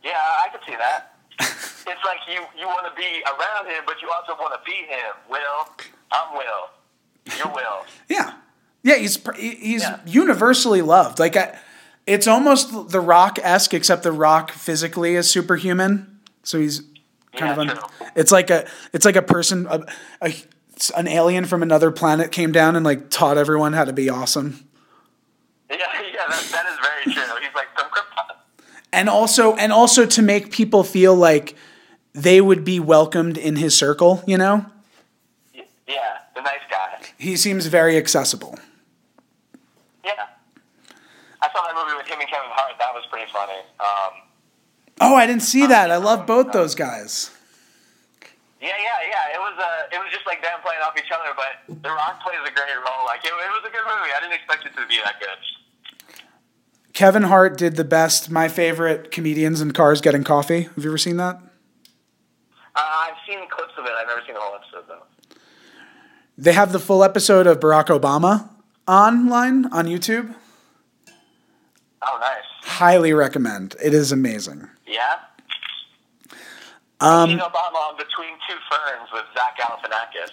Yeah, I can see that. <laughs> it's like you you want to be around him, but you also want to be him. Will, I'm Will. You're Will. <laughs> Yeah, yeah, he's he's Yeah. universally loved. Like, I, it's almost the Rock esque, except the Rock physically is superhuman. So he's kind Yeah, of un- it's like a it's like a person a, a an alien from another planet came down and like taught everyone how to be awesome. Yeah, <laughs> yeah, that, that is very true. He's like from Krypton. And also and also to make people feel like they would be welcomed in his circle, you know? Yeah, the nice guy. He seems very accessible. Yeah. I saw that movie with him and Kevin Hart. That was pretty funny. Um, Oh, I didn't see that. I love both those guys. Yeah, yeah, yeah. It was uh, it was just like them playing off each other, but The Rock plays a great role. Like it, it was a good movie. I didn't expect it to be that good. Kevin Hart did the best. My favorite comedians in cars getting coffee. Have you ever seen that? Uh, I've seen clips of it. I've never seen the whole episode though. They have the full episode of Barack Obama online on YouTube. Oh, nice. Highly recommend. It is amazing. Yeah. Um, Obama on Between Two Ferns with Zach Galifianakis.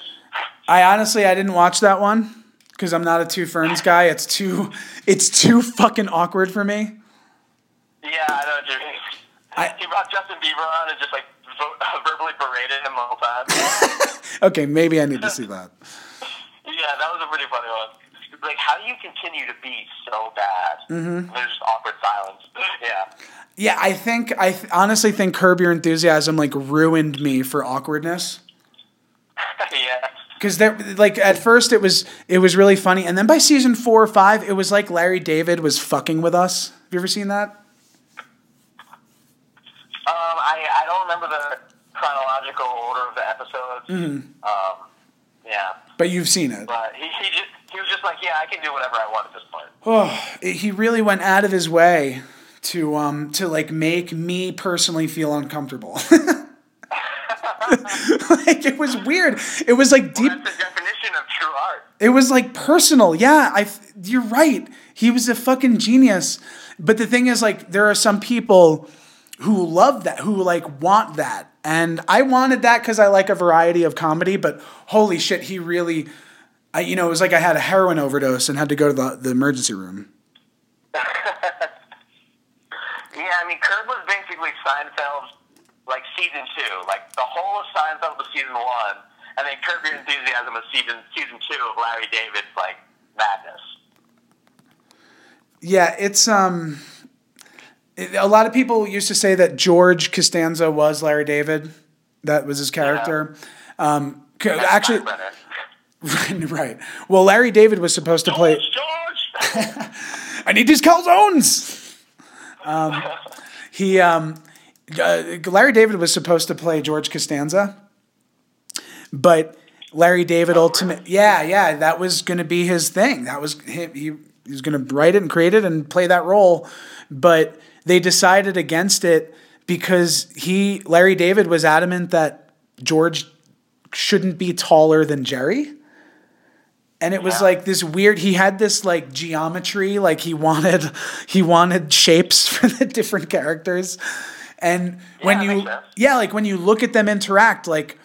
I honestly I didn't watch that one because I'm not a Two Ferns guy. It's too it's too fucking awkward for me. Yeah, I know what you mean. I- he brought Justin Bieber on and just like vo- <laughs> verbally berated berated him the whole time. <laughs> Okay, maybe I need to see that. yeah, that was a pretty funny one. Like, how do you continue to be so bad? Mm-hmm. There's just awkward silence. <laughs> yeah. Yeah, I think I th- honestly think Curb Your Enthusiasm like ruined me for awkwardness. <laughs> yeah. Because there, like at first it was it was really funny, and then by season four or five, it was like Larry David was fucking with us. Have you ever seen that? Um, I, I don't remember the chronological order of the episodes. Mm-hmm. Um, yeah, But you've seen it. but he, he just he was just like, yeah, I can do whatever I want at this point. Oh, he really went out of his way to um to like make me personally feel uncomfortable. <laughs> like it was weird. It was like deep. That's the definition of true art. It was like personal. Yeah, I. You're right. He was a fucking genius. But the thing is, like, there are some people who love that, who like want that, and I wanted that because I like a variety of comedy. But holy shit, he really. I, you know, it was like I had a heroin overdose and had to go to the, the emergency room. <laughs> Yeah, I mean, Curb was basically Seinfeld's like season two. Like the whole of Seinfeld was season one, and then Curb Your Enthusiasm was season season two of Larry David's like madness. Yeah, it's um. it- a lot of people used to say that George Costanza was Larry David. That was his character. Um, That's actually, <laughs> right. Well, Larry David was supposed to play. George. <laughs> I need these calzones. Um, he, um, uh, Larry David was supposed to play George Costanza, but Larry David ultimate, yeah, yeah, that was going to be his thing. That was. He, he was going to write it and create it and play that role, but they decided against it because he, Larry David, was adamant that George shouldn't be taller than Jerry and it was Yeah. like this weird he had this like geometry like he wanted he wanted shapes <laughs> for the different characters and when you yeah like when you look at them interact like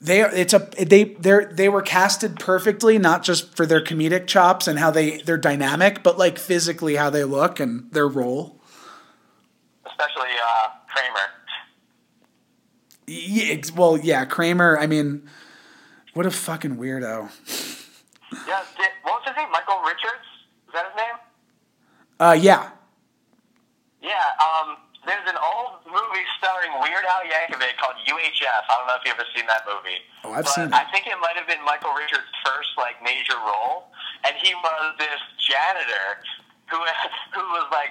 they are it's a they they they were casted perfectly not just for their comedic chops and how they they're dynamic but like physically how they look and their role Especially uh, Kramer. yeah, well yeah kramer i mean what a fucking weirdo Yeah, did, what was his name? Michael Richards? Is that his name? uh yeah Yeah, um, there's an old movie starring Weird Al Yankovic called UHF. I don't know if you've ever seen that movie. Oh, I've but seen it. I think it might have been Michael Richards' first like major role, and he was this janitor who <laughs> who was like,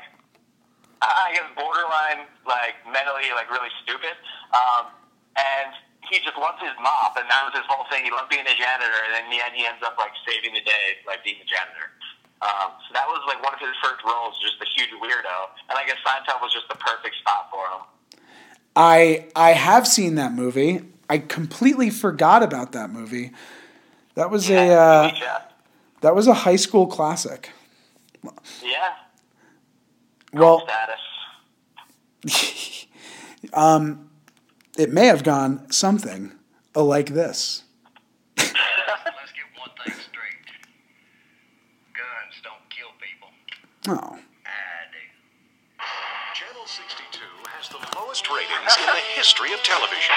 I guess borderline like mentally like really stupid, um, and he just loved his mop, and that was his whole thing. He loved being a janitor, and then in the end, he ends up like saving the day, like being a janitor. Um, so that was like one of his first roles, just a huge weirdo, and I guess Seinfeld was just the perfect spot for him. I I have seen that movie. I completely forgot about that movie. That was a uh, yeah, that was a high school classic. yeah. Well, status. <laughs> it may have gone something like this. <laughs> Let's get one thing straight. Guns don't kill people. Oh, I do. Channel 62 has the lowest ratings in the history of television.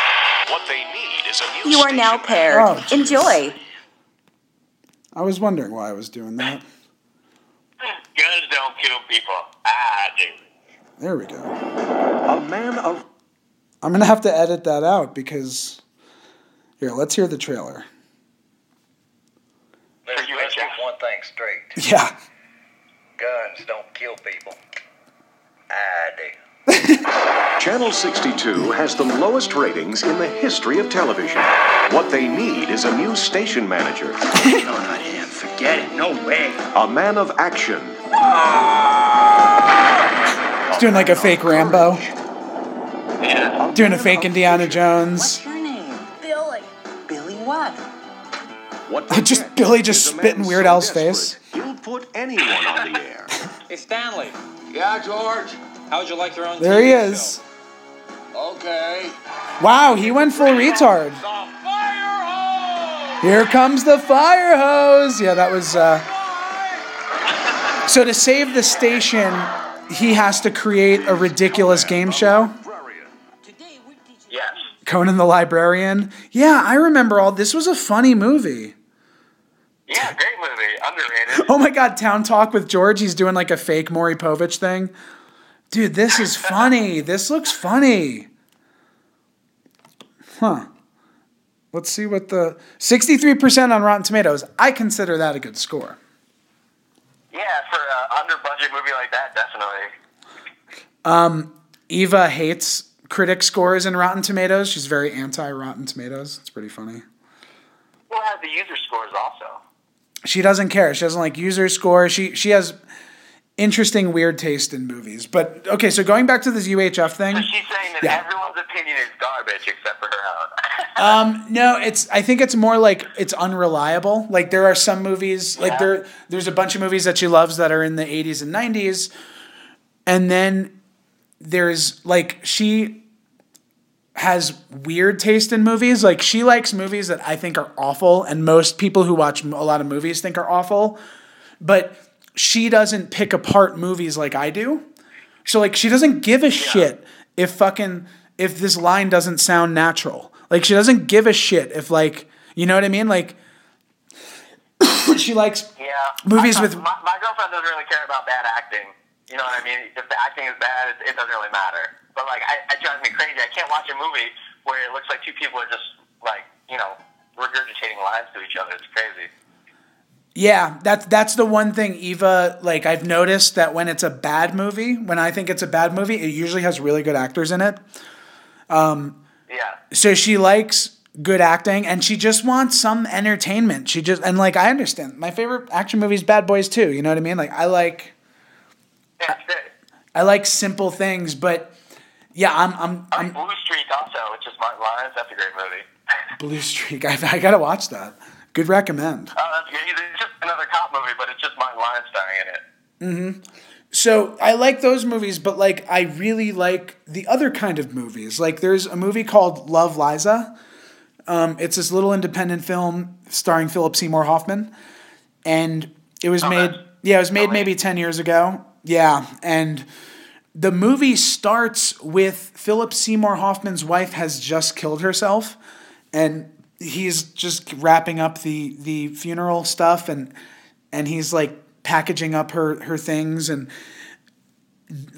What they need is a new You are now paired. Oh. Enjoy. I was wondering why I was doing that. Guns don't kill people. I do. There we go. A man of I'm gonna have to edit that out because here. Let's hear the trailer. Let's, let's get one thing straight. Yeah. Guns don't kill people. I do. <laughs> Channel 62 has the lowest ratings in the history of television. What they need is a new station manager, No, not him. Forget it. No way. a man of action, He's doing like a fake Rambo, Yeah. doing a fake Indiana Jones. What's your name? Billy. Billy what? What <laughs> Just Billy just is a spit in Weird so Al's face. You'll put anyone on the air. <laughs> Hey Stanley, Yeah, George. how'd you like your own? There he is. show? Okay. Wow, he went full retard. The fire hose! Here comes the fire hose. Yeah, that was. Uh... So to save the station, he has to create a ridiculous game show. Conan the Librarian. Yeah, I remember all. This was a funny movie. Yeah, great movie. Underrated. Oh my God, Town Talk with George. He's doing like a fake Maury Povich thing. Dude, this is funny. <laughs> this looks funny. Huh. Let's see what the 63% on Rotten Tomatoes. I consider that a good score. Yeah, for an under budget movie like that, definitely. Um, Eva hates critic scores in Rotten Tomatoes. She's very anti Rotten Tomatoes. It's pretty funny. We'll have the user scores also. She doesn't care. She doesn't like user scores. She she has interesting weird taste in movies. But okay, so going back to this UHF thing. So she's saying that Yeah. everyone's opinion is garbage except for her own. <laughs> Um, no, it's. I think it's more like it's unreliable. Like there are some movies, like Yeah. there, there's a bunch of movies that she loves that are in the '80s and '90s, and then there's like she has weird taste in movies. Like she likes movies that I think are awful, and most people who watch a lot of movies think are awful, but she doesn't pick apart movies like I do. So like she doesn't give a shit if fucking if this line doesn't sound natural. Like she doesn't give a shit if like you know what I mean? Like <coughs> she likes Yeah. Movies with- my, my girlfriend doesn't really care about bad acting. You know what I mean? If the acting is bad, it, it doesn't really matter. But like, I, it drives me crazy. I can't watch a movie where it looks like two people are just like, you know, regurgitating lines to each other. It's crazy. Yeah, that's that's the one thing Eva like I've noticed that when it's a bad movie, when I think it's a bad movie, it usually has really good actors in it. Um Yeah. so she likes good acting and she just wants some entertainment. She just and like I understand. My favorite action movie is Bad Boys too, you know what I mean? Like I like I like simple things, but yeah, I'm I'm I mean, Blue Streak also, which is Martin Lawrence. That's a great movie. <laughs> Blue Streak. I, I gotta watch that. Good recommend. Oh, that's good. It's just another cop movie, but it's just Martin Lawrence starring in it. hmm So I like those movies, but like I really like the other kind of movies. Like there's a movie called Love Liza. Um, it's this little independent film starring Philip Seymour Hoffman, and it was made. Yeah, it was made maybe ten years ago. Yeah, and the movie starts with Philip Seymour Hoffman's wife has just killed herself, and he's just wrapping up the the funeral stuff, and and he's like packaging up her her things and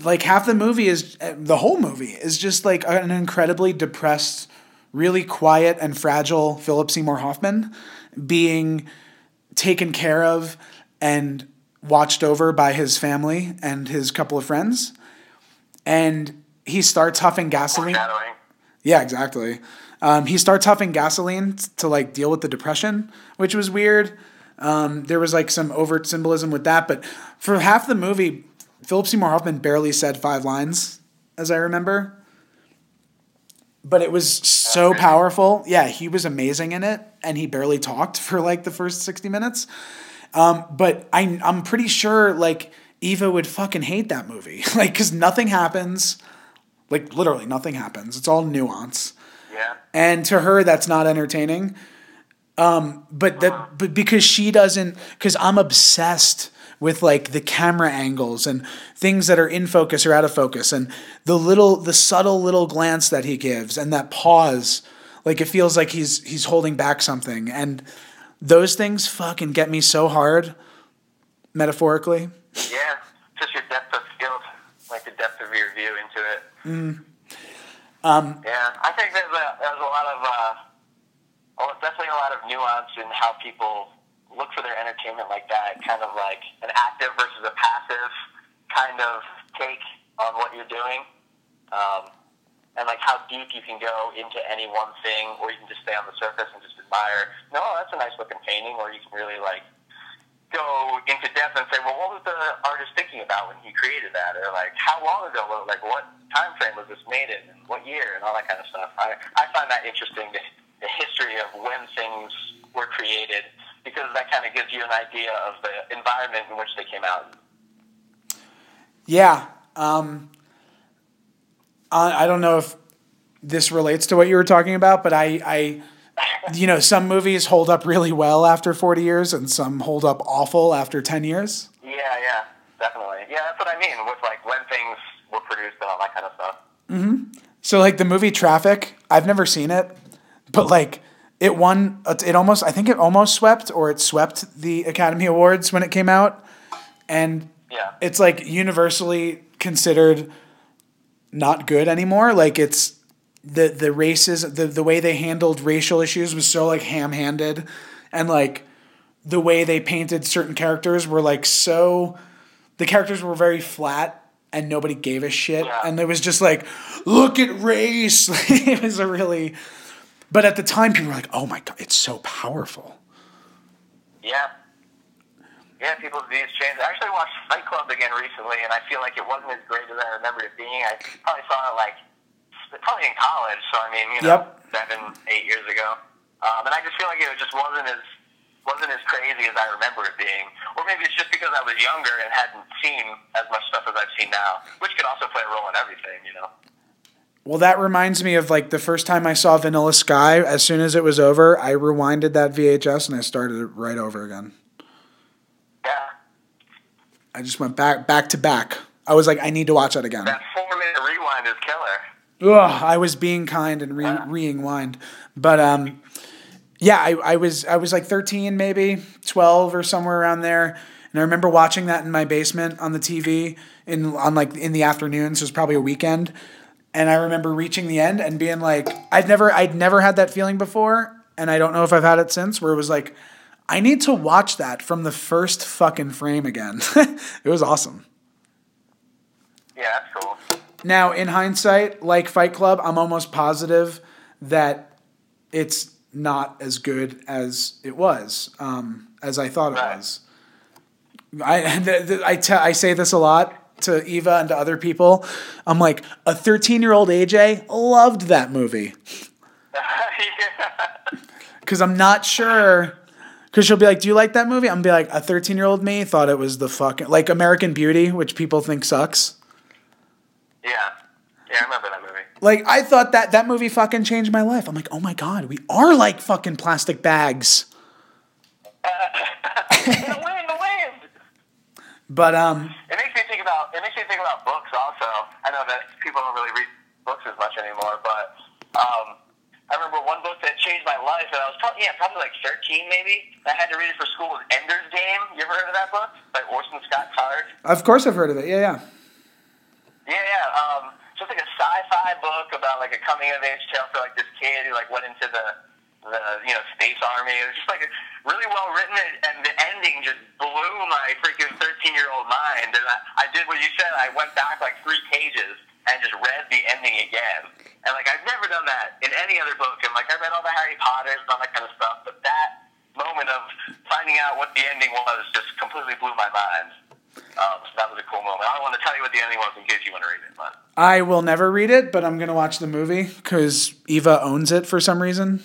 like half the movie is the whole movie is just like an incredibly depressed really quiet and fragile philip seymour hoffman being taken care of and watched over by his family and his couple of friends and he starts huffing gasoline. Yeah exactly. Um, he starts huffing gasoline to like deal with the depression which was weird. Um, there was like some overt symbolism with that but for half the movie philip seymour hoffman barely said five lines as i remember. But it was so powerful. Yeah he was amazing in it and he barely talked for like the first 60 minutes um, but I, i'm pretty sure like eva would fucking hate that movie. <laughs> Like because nothing happens. Like literally nothing happens. It's all nuance. Yeah. and to her that's not entertaining. Um but that but because she doesn't because i'm obsessed with like the camera angles and things that are in focus or out of focus and the little the subtle little glance that he gives and that pause like it feels like he's he's holding back something. And those things fucking get me so hard metaphorically Yeah. Just your depth of field, like the depth of your view into it. mm. um Yeah, I think there's a there's a lot of uh, well, definitely a lot of nuance in how people look for their entertainment like that, kind of like an active versus a passive kind of take on what you're doing, um, and like how deep you can go into any one thing, or you can just stay on the surface and just admire. No, that's a nice looking painting, or you can really like go into depth and say, well, what was the artist thinking about when he created that, or like how long ago, like what time frame was this made in, what year, and all that kind of stuff. I I find that interesting, the, the history of when things were created, because that kind of gives you an idea of the environment in which they came out. Yeah. Um, I, I don't know if this relates to what you were talking about, but I, I, you know, some movies hold up really well after 40 years and some hold up awful after 10 years. Yeah, yeah, definitely. Yeah, that's what I mean with like when things were produced and all that kind of stuff. Mm-hmm. So like the movie Traffic, I've never seen it, but like it won. It almost, I think it almost swept or it swept the Academy Awards when it came out, and Yeah. it's like universally considered not good anymore. Like it's the the races the the way they handled racial issues was so like ham handed, and like the way they painted certain characters were like so the characters were very flat and nobody gave a shit and it was just like look at race <laughs> it was a really but at the time people were like oh my god it's so powerful Yeah. Yeah, people's views change. I actually watched Fight Club again recently, and I feel like it wasn't as great as I remember it being. I probably saw it like probably in college, so I mean, you know, Yep. seven, eight years ago. Um, and I just feel like it just wasn't as wasn't as crazy as I remember it being. Or maybe it's just because I was younger and hadn't seen as much stuff as I've seen now, which could also play a role in everything, you know. well that reminds me of like the first time i saw vanilla sky as soon as it was over i rewinded that vhs and i started it right over again Yeah. i just went back back to back i was like i need to watch that again That four minute rewind is killer. Ugh, I was being kind and re wind, but um, yeah, I, I was I was like thirteen, maybe twelve or somewhere around there, and I remember watching that in my basement on the TV in on like in the afternoons. It was probably a weekend, and I remember reaching the end and being like, I'd never I'd never had that feeling before, and I don't know if I've had it since. Where it was like, I need to watch that from the first fucking frame again. <laughs> it was awesome. Yeah, that's cool. Now, in hindsight, like Fight Club, I'm almost positive that it's not as good as it was, um, as I thought it was. I <laughs> th- th- I, te- I say this a lot to Eva and to other people. I'm like, a 13 year old AJ loved that movie <laughs> because I'm not sure. Because she'll be like, "Do you like that movie?" I'm gonna be like, "A 13 year old me thought it was the fucking like American Beauty, which people think sucks." Yeah. Yeah, I remember that movie. Like I thought that that movie fucking changed my life. I'm like, oh my god, we are like fucking plastic bags. in <laughs> <laughs> the wind, the wind. But um, It makes me think about it makes me think about books also. I know that people don't really read books as much anymore, but um, I remember one book that changed my life, and I was probably yeah, probably like thirteen maybe. I had to read it for school. Was Ender's Game? You ever heard of that book by Orson Scott Card? of course I've heard of it. Yeah, yeah. Yeah, yeah. Um, just like a sci-fi book about like a coming of age tale for like this kid who like went into the the you know space army. It was just like really well written, and, and the ending just blew my freaking thirteen year old mind. And I, I did what you said. I went back like three pages and just read the ending again. And like I've never done that in any other book. And like I read all the Harry Potters and all that kind of stuff, but that moment of finding out what the ending was just completely blew my mind. Um, so that was a cool moment. I don't want to tell you what the ending was in case you want to read it, but I will never read it, but I'm gonna watch the movie because Eva owns it for some reason.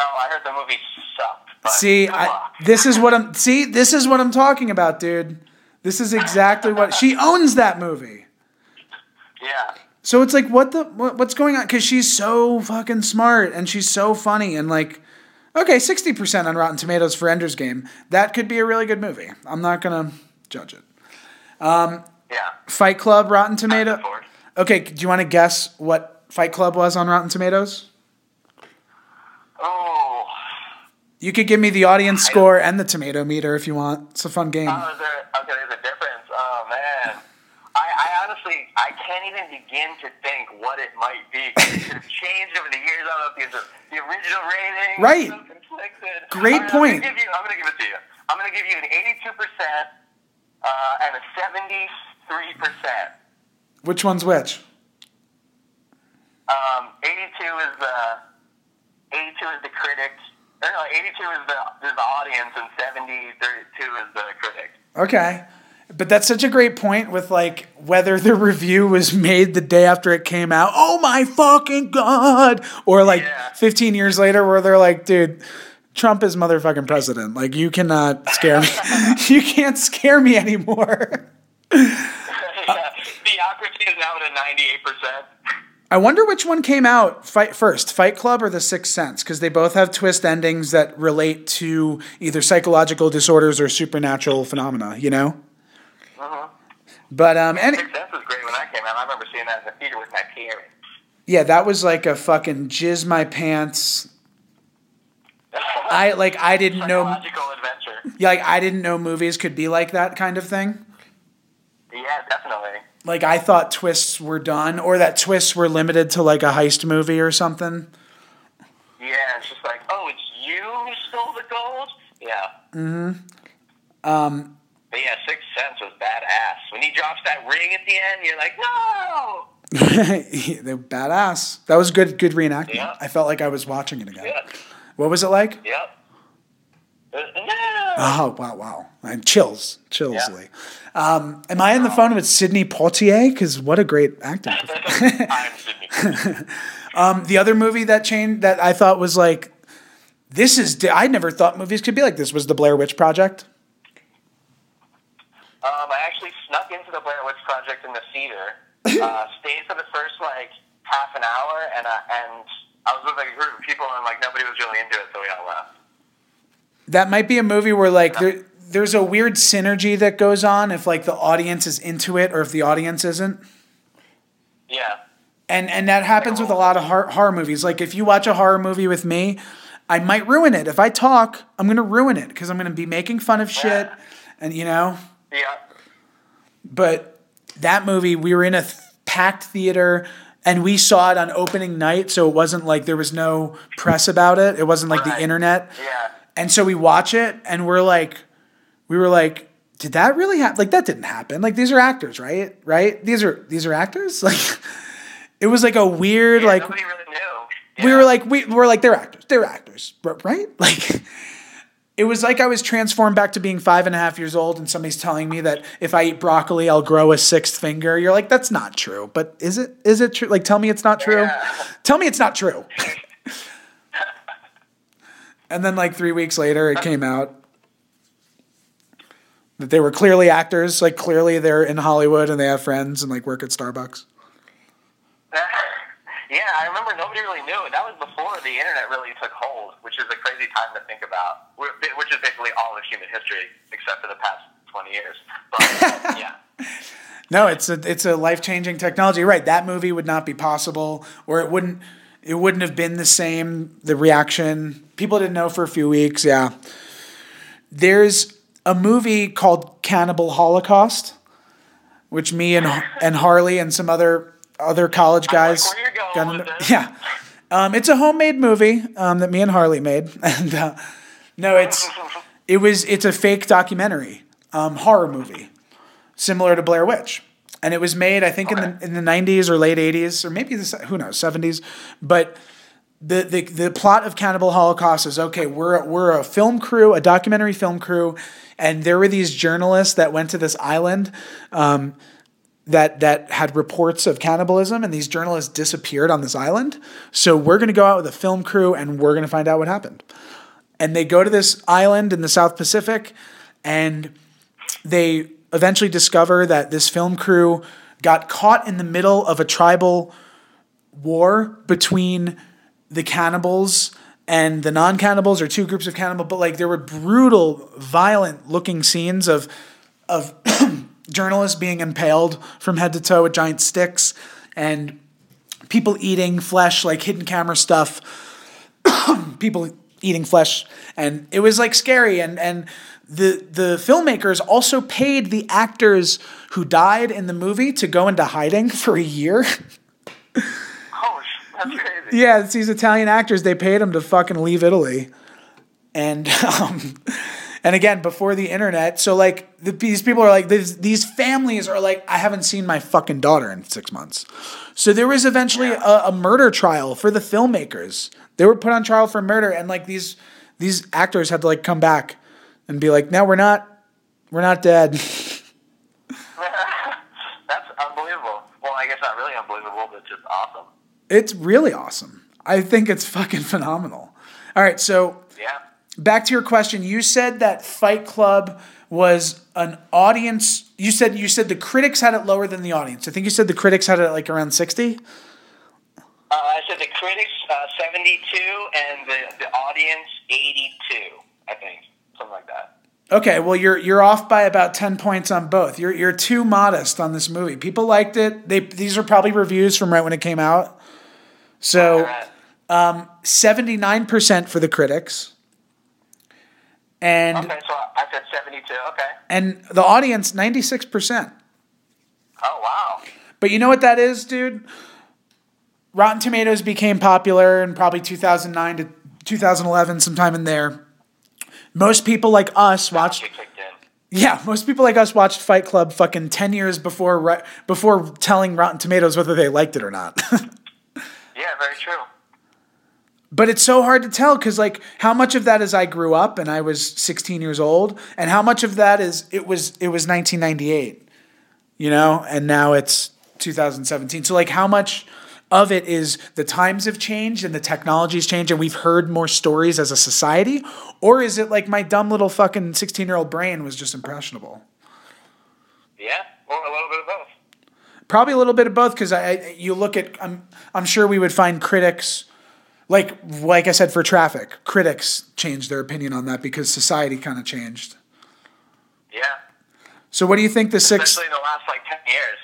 oh, I heard the movie sucked. See, I, this is what I'm. See, this is what I'm talking about, dude. This is exactly what she owns that movie. yeah, So it's like, what the what, what's going on? Because she's so fucking smart and she's so funny and like, okay, sixty percent on Rotten Tomatoes for Ender's Game. That could be a really good movie. I'm not gonna judge it. Um, yeah. Fight Club, Rotten Tomato. Okay, do you want to guess what Fight Club was on Rotten Tomatoes? Oh, You could give me the audience score and the tomato meter if you want. It's a fun game. oh, is there? Okay, there's a difference. Oh man, I, I honestly I can't even begin to think what it might be. It could have <laughs> changed over the years. I don't know if the original rating. Right. so. Great All right, point. I'm gonna, give you, I'm gonna give it to you. I'm gonna give you an 82 percent uh, and a 73 percent. Which one's which? Um, 82 is the 82 is the critic. Or no, 82 is the is the audience, and 72 is the critic. Okay. But that's such a great point with like whether the review was made the day after it came out. Oh my fucking god! Or like Yeah. 15 years later where they're like, dude, Trump is motherfucking president. Like you cannot scare me. <laughs> <laughs> you can't scare me anymore. <laughs> Theocracy is now at a 98 percent. I wonder which one came out fight first, Fight Club or The Sixth Sense, because they both have twist endings that relate to either psychological disorders or supernatural phenomena. You know. But um, any, Sixth Sense was great when that came out. I remember seeing that in the theater with my parents. Yeah, that was like a fucking jizz my pants. I <laughs> like I didn't know adventure. yeah, like I didn't know movies could be like that kind of thing. Yeah, definitely. Like I thought twists were done or that twists were limited to like a heist movie or something. Yeah, it's just like, oh, it's you who stole the gold. Yeah. Mm-hmm. Um But yeah, Sixth Sense was badass. When he drops that ring at the end, you're like, no. <laughs> they're badass. That was good good reenactment. Yeah. I felt like I was watching it again. Yeah. What was it like? Yep. No. Oh wow, wow! And chills, chillsly. Um, am I on the phone with Sidney Poitier? Because what a great acting. <laughs> I'm Sydney. <laughs> um, the other movie that changed that I thought was like, this is. di- I never thought movies could be like this. Was the Blair Witch Project? Um, I actually snuck into the Blair Witch Project in the theater. <laughs> Uh, stayed for the first like half an hour, and uh, and I was with like a group of people, and like nobody was really into it, so we all left. That might be a movie where like there, there's a weird synergy that goes on if like the audience is into it or if the audience isn't. Yeah. And and that happens with a lot of horror, horror movies. Like if you watch a horror movie with me, I might ruin it. If I talk, I'm gonna ruin it because I'm gonna be making fun of shit, <laughs> and you know. Yeah. But that movie, we were in a th- packed theater, and we saw it on opening night, so it wasn't like there was no press about it. It wasn't like the internet. Yeah. And so we watch it, and we're like, we were like, did that really happen? Like that didn't happen. Like these are actors, right? Right? These are these are actors. <laughs> Like it was like a weird like Nobody really knew. we were like we were like they're actors they're actors right <laughs> like it was like i was transformed back to being five and a half years old and somebody's telling me that if i eat broccoli i'll grow a sixth finger. You're like that's not true. But is it is it true? Like tell me it's not true. Tell me it's not true. And then like three weeks later it came out that they were clearly actors. Like clearly they're in hollywood and they have friends and like work at starbucks Yeah, I remember nobody really knew. That was before the internet really took hold, which is a crazy time to think about. Which is basically all of human history, except for the past twenty years. But <laughs> yeah, No, it's a it's a life changing technology. Right, that movie would not be possible, or it wouldn't it wouldn't have been the same. The reaction people didn't know for a few weeks. Yeah, there's a movie called Cannibal Holocaust, which me and and Harley and some other other college guys. got into- <laughs> yeah, um, it's a homemade movie um, that me and Harley made, <laughs> and uh, no, it's <laughs> it was it's a fake documentary um, horror movie similar to Blair Witch. And it was made, I think, in the in the nineties or late eighties, or maybe the who knows seventies. But the, the the plot of Cannibal Holocaust is okay. We're we're a film crew, a documentary film crew, and there were these journalists that went to this island. Um, that that had reports of cannibalism and these journalists disappeared on this island. So we're going to go out with a film crew and we're going to find out what happened. And they go to this island in the South Pacific and they eventually discover that this film crew got caught in the middle of a tribal war between the cannibals and the non-cannibals or two groups of cannibal but like there were brutal violent looking scenes of of <clears throat> journalists being impaled from head to toe with giant sticks and people eating flesh like hidden camera stuff <coughs> people eating flesh. And it was like scary. And and the the filmmakers also paid the actors who died in the movie to go into hiding <laughs> for a year. <laughs> Oh, that's crazy. yeah it's these italian actors they paid them to fucking leave italy. And <laughs> um and again before the internet so like the, these people are like these, these families are like i haven't seen my fucking daughter in six months so there was eventually a, a murder trial for the filmmakers they were put on trial for murder and like these these actors had to like come back and be like no we're not we're not dead <laughs> That's unbelievable. Well, I guess not really unbelievable, but just awesome. it's really awesome i think it's fucking phenomenal all right so Yeah. Back to your question. You said that fight club was an audience. You said you said the critics had it lower than the audience. I think you said the critics had it like around 60 Uh, I said the critics uh, 72 and the, the audience 82, I think. Something like that. okay well you're you're off by about 10 points on both. You're you're too modest on this movie. People liked it. They these are probably reviews from right when it came out. So um, 79% for the critics. And Okay, so I said 72. Okay. and the audience 96%. Oh, wow. But you know what that is, dude? Rotten Tomatoes became popular in probably 2009 to 2011, sometime in there. Most people like us watched. Yeah, most people like us watched Fight Club fucking 10 years before before telling Rotten Tomatoes whether they liked it or not. <laughs> Yeah, very true. But it's so hard to tell cuz like how much of that is I grew up and I was 16 years old and how much of that is it was it was 1998. You know, and now it's 2017. So like how much of it is the times have changed and the technology's changed and we've heard more stories as a society or is it like my dumb little fucking 16-year-old brain was just impressionable? Yeah, or a little bit of both. Probably a little bit of both because I, I you look at I'm I'm sure we would find critics like like I said for traffic critics changed their opinion on that because society kind of changed. Yeah. So what do you think the six? Especially in the last like 10 years,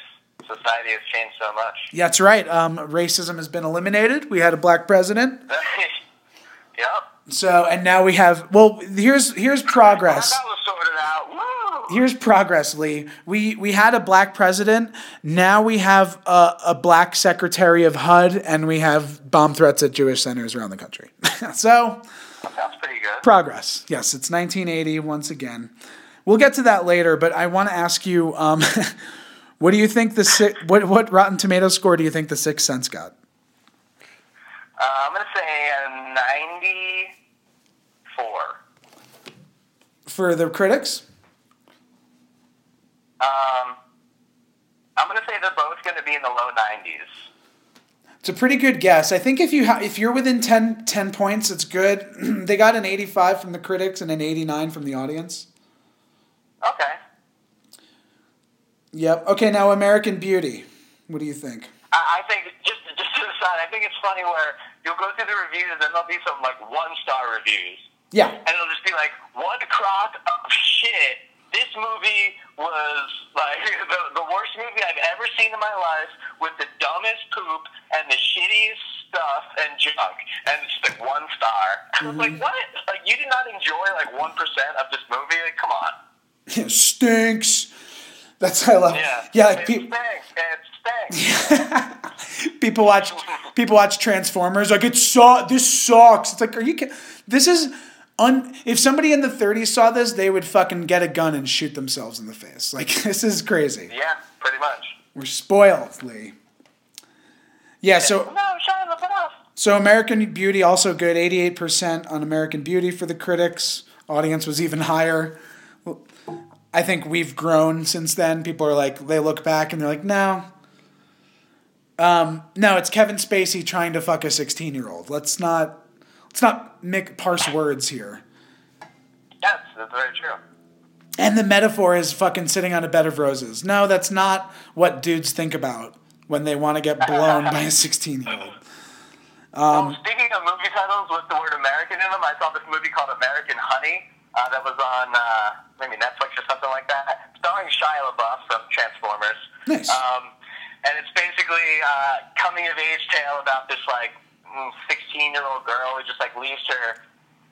society has changed so much. Yeah, that's right. Um, racism has been eliminated. We had a black president. <laughs> yep. So and now we have well here's here's progress. That was sorted out. Woo! Here's progress, Lee. We we had a black president. Now we have a, a black secretary of HUD, and we have bomb threats at Jewish centers around the country. <laughs> so Sounds pretty good. progress. Yes, it's 1980 once again. We'll get to that later, but I want to ask you, um, <laughs> what do you think the si- what what Rotten Tomato score do you think the Sixth Sense got? Uh, I'm going to say a 94. For the critics? Um, I'm going to say they're both going to be in the low 90s. It's a pretty good guess. I think if you ha- if you're within 10, 10 points, it's good. <clears throat> they got an 85 from the critics and an 89 from the audience. Okay. Yep. Okay, now American Beauty. What do you think? I, I think, just, just to the side, I think it's funny where you'll go through the reviews and then there'll be some like one star reviews. Yeah. And it'll just be like, one crock of shit. This movie was like <laughs> the, the worst movie I've ever seen in my life with the dumbest poop and the shittiest stuff and junk. And it's like one star. I was like, mm-hmm. what? Like, you did not enjoy like 1% of this movie? Like, come on. <laughs> It stinks. That's how I love. Yeah. Yeah, like stinks. It stinks. <laughs> people watch people watch Transformers like it saw this sucks. It's like are you kid- this is un if somebody in the 30s saw this, they would fucking get a gun and shoot themselves in the face. Like <laughs> this is crazy. yeah, pretty much. We're spoiled, Lee. Yeah, so No, Shia LaBeouf. so American Beauty also good, 88% on American Beauty for the critics. Audience was even higher. Well, I think we've grown since then. People are like they look back and they're like, "No. Um, no, it's Kevin Spacey trying to fuck a 16-year-old. Let's not let's not make parse words here." Yes, that's very true. And the metaphor is fucking sitting on a bed of roses. No, that's not what dudes think about when they want to get blown by a 16-year-old. Um, well, speaking of movie titles with the word American in them, I saw this movie called American Honey uh, that was on uh, maybe Netflix or something like that, starring Shia LaBeouf from Transformers. Nice. Um, and it's basically uh, coming of age tale about this like 16 year old girl who just like leaves her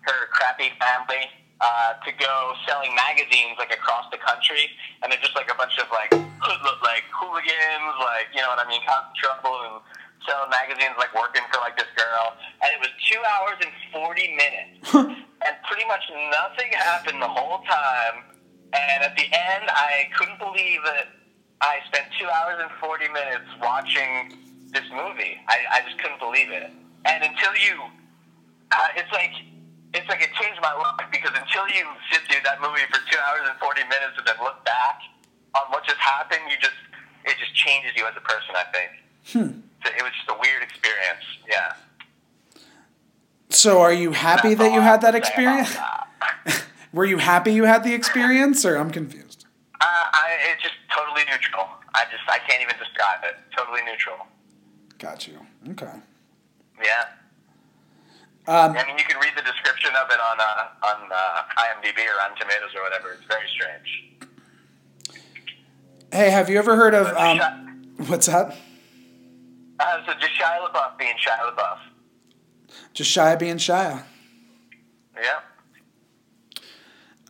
her crappy family uh, to go selling magazines like across the country, and they're just like a bunch of like like hooligans, like you know what I mean, causing trouble and selling magazines, like working for like this girl. And it was two hours and 40 minutes, and pretty much nothing happened the whole time. And at the end, I couldn't believe it. I spent two hours and 40 minutes watching this movie. I, I just couldn't believe it. And until you, uh, it's like, it's like it changed my life because until you sit through that movie for two hours and 40 minutes and then look back on what just happened, you just, it just changes you as a person, I think. Hmm. So it was just a weird experience. Yeah. So are you happy that you had that experience? <laughs> <laughs> Were you happy you had the experience, or I'm confused? Uh, I, it's just totally neutral. I just, I can't even describe it. Totally neutral. Got you. Okay. Yeah. Um, I mean, you can read the description of it on uh, on uh, IMDb or on Tomatoes or whatever. It's very strange. Hey, have you ever heard of um, what's that? Uh, so just Shia LaBeouf being Shia LaBeouf. Just of being shy. Yeah.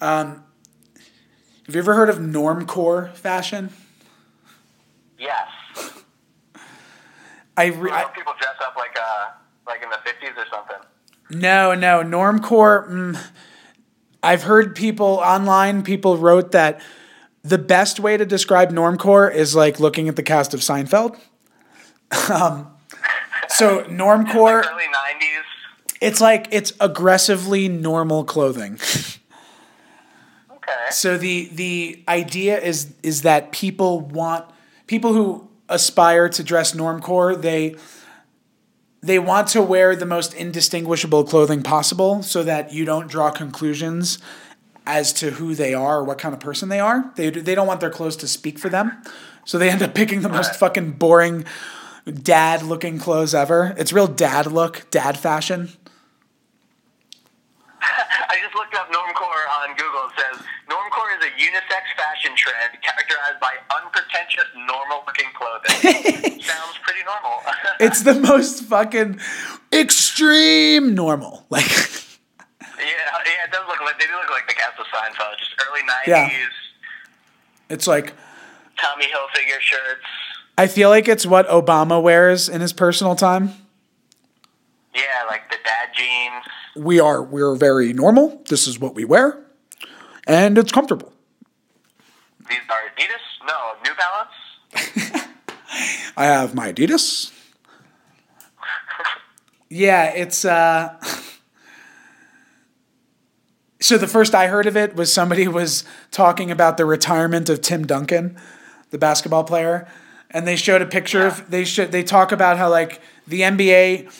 Um, have you ever heard of normcore fashion? Yes. I, re- I people dress up like uh like in the fifties or something. no no normcore. Mm, I've heard people online. People wrote that the best way to describe normcore is like looking at the cast of Seinfeld. <laughs> um, so <laughs> normcore, Early nineties. it's like it's aggressively normal clothing. <laughs> Okay. So the the idea is is that people want people who aspire to dress normcore they they want to wear the most indistinguishable clothing possible so that you don't draw conclusions as to who they are or what kind of person they are. They they don't want their clothes to speak for them. So they end up picking the most fucking boring dad looking clothes ever. It's real dad look, dad fashion. I just looked up normcore on Google. It says normcore is a unisex fashion trend characterized by unpretentious, normal-looking clothing. <laughs> Sounds pretty normal. <laughs> It's the most fucking extreme normal. <laughs> Like yeah, yeah, it does look like they do look like the cast of Seinfeld. Just early nineties, Yeah. it's like Tommy Hilfiger shirts. I feel like it's what Obama wears in his personal time. Yeah, like the dad jeans. We are we're very normal. This is what we wear. And it's comfortable. These are Adidas. No, New Balance. <laughs> I have my Adidas. <laughs> Yeah, it's uh So the first I heard of it was somebody was talking about the retirement of Tim Duncan, the basketball player, and they showed a picture of they should they talk about how like the NBA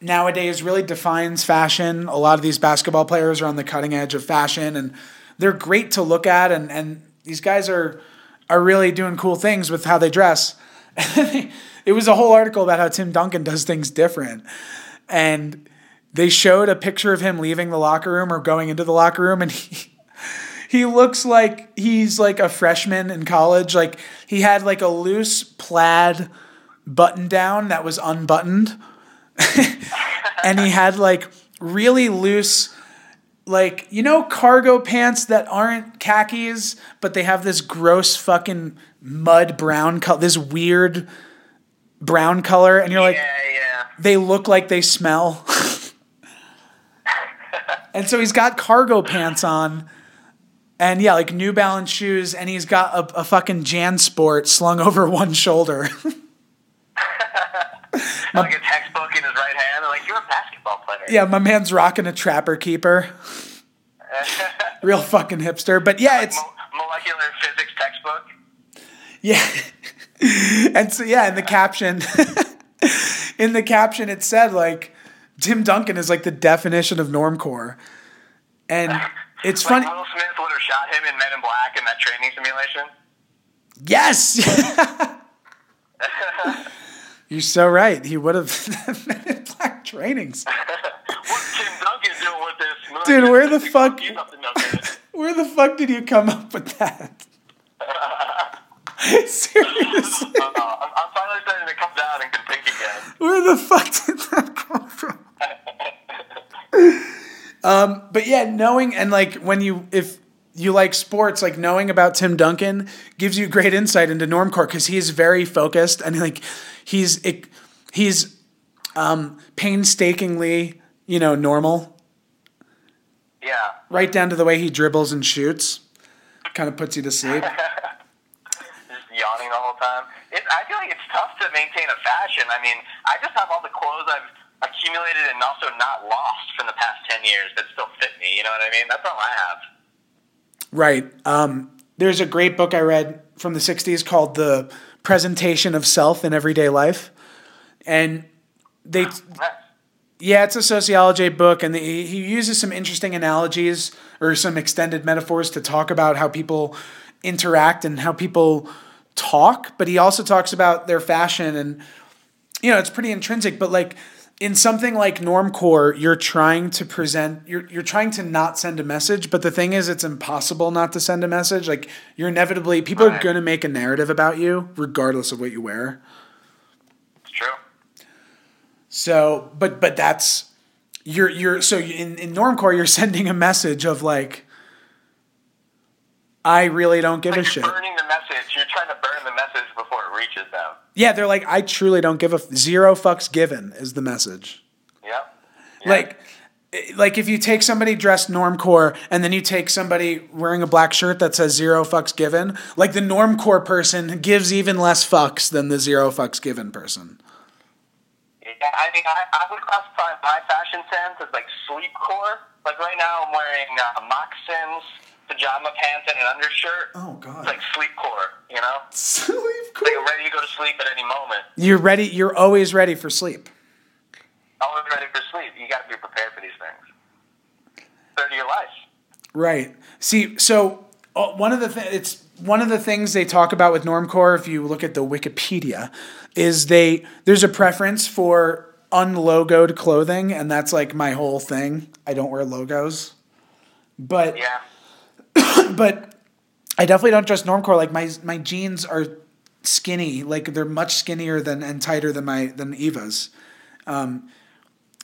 nowadays really defines fashion. A lot of these basketball players are on the cutting edge of fashion and they're great to look at and and these guys are are really doing cool things with how they dress. <laughs> it was a whole article about how Tim Duncan does things different. And they showed a picture of him leaving the locker room or going into the locker room and <laughs> he he looks like he's like a freshman in college. Like he had like a loose plaid button down that was unbuttoned. <laughs> and he had like really loose like you know cargo pants that aren't khakis but they have this gross fucking mud brown color this weird brown color and you're like yeah, yeah. they look like they smell <laughs> and so he's got cargo pants on and yeah like new balance shoes and he's got a, a fucking jansport slung over one shoulder <laughs> like a textbook in his right hand. They're like, you're a basketball player. yeah my man's rocking a trapper keeper <laughs> real fucking hipster but yeah it's Mo- molecular physics textbook. Yeah. <laughs> and so yeah, in the caption <laughs> in the caption it said like Tim Duncan is like the definition of normcore. And it's Like funny Will Smith would have shot him in Men in Black in that training simulation. Yes. You're so right. He would have <laughs> Men in black trainings. <laughs> What's Tim Duncan doing with this? Dude, where the <laughs> fuck He's up to no good. where the fuck did you come up with that? Seriously. Uh, I'm, I'm finally starting to come down and can think again. Where the fuck did that come from? um, but yeah, knowing and like when you if you like sports, like knowing about Tim Duncan gives you great insight into normcore because he's very focused and like he's it, he's um, painstakingly you know normal, Yeah. right down to the way he dribbles and shoots. Kind of puts you to sleep. <laughs> Just yawning the whole time. It, I feel like it's tough to maintain a fashion. I mean, I just have all the clothes I've accumulated and also not lost from the past 10 years that still fit me. You know what I mean? That's all I have. Right. Um, there's a great book I read from the 60s called The Presentation of Self in Everyday Life. And they, yeah, it's a sociology book, and the, he uses some interesting analogies or some extended metaphors to talk about how people interact and how people talk. But he also talks about their fashion, and, you know, it's pretty intrinsic, but like, in something like normcore, you're trying to present, you're, you're trying to not send a message, but the thing is, it's impossible not to send a message. Like, you're inevitably, people are going to make a narrative about you, regardless of what you wear. It's true. So, but but that's you're you're so in in normcore you're sending a message of like I really don't give Like a you're shit. burning the message. You're trying to burn the message reaches them. Yeah, they're like I truly don't give a f- zero fucks given is the message. Yep. Like like if you take somebody dressed normcore and then you take somebody wearing a black shirt that says zero fucks given, like the normcore person gives even less fucks than the zero fucks given person. Yeah, I mean, I, I would classify my fashion sense as like sleepcore. Like right now, I'm wearing uh, moccasins, pajama pants, and an undershirt. Oh god. It's like sleepcore, you know? <laughs> Sleepcore. Like I'm ready to go to sleep at any moment. You're ready. You're always ready for sleep. Always ready for sleep. You got to be prepared for these things. Third of your life. Right. See, so uh, one of the th- it's one of the things they talk about with normcore. If you look at the Wikipedia, is they there's a preference for unlogoed clothing, and that's like my whole thing. I don't wear logos, but Yeah. <coughs> but I definitely don't dress normcore. Like my my jeans are skinny, like they're much skinnier than and tighter than my than Eva's. Um,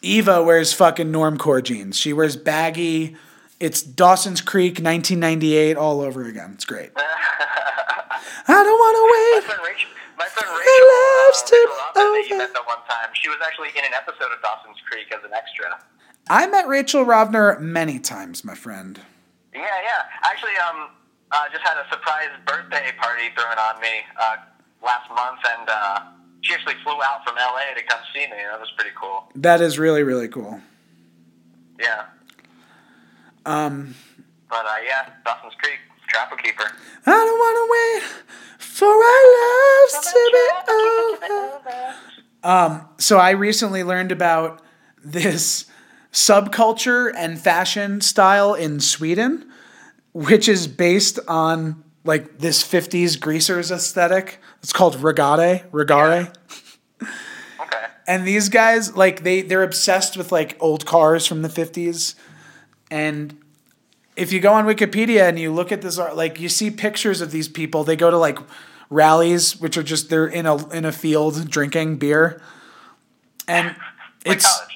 Eva wears fucking normcore jeans. She wears baggy. It's Dawson's Creek, 1998, all over again. It's great. <laughs> I don't want to wait. My friend Rachel, my friend Rachel, loves uh, Rachel Robin, that you met that one time, she was actually in an episode of Dawson's Creek as an extra. I met Rachel Rovner many times, my friend. Yeah, yeah. Actually, um, uh, just had a surprise birthday party thrown on me uh, last month, and uh, she actually flew out from LA to come see me. That was pretty cool. That is really, really cool. Yeah. Um, But uh, yeah, Dawson's Creek, Trapper Keeper. I don't want to wait for our lives to be over. Um, so I recently learned about this subculture and fashion style in Sweden, which is based on like this 50s greasers aesthetic. It's called raggare, raggare. Okay. And these guys, like they they're obsessed with like old cars from the 50s. And if you go on Wikipedia and you look at this art, like you see pictures of these people, they go to like rallies, which are just they're in a in a field drinking beer. And it's college.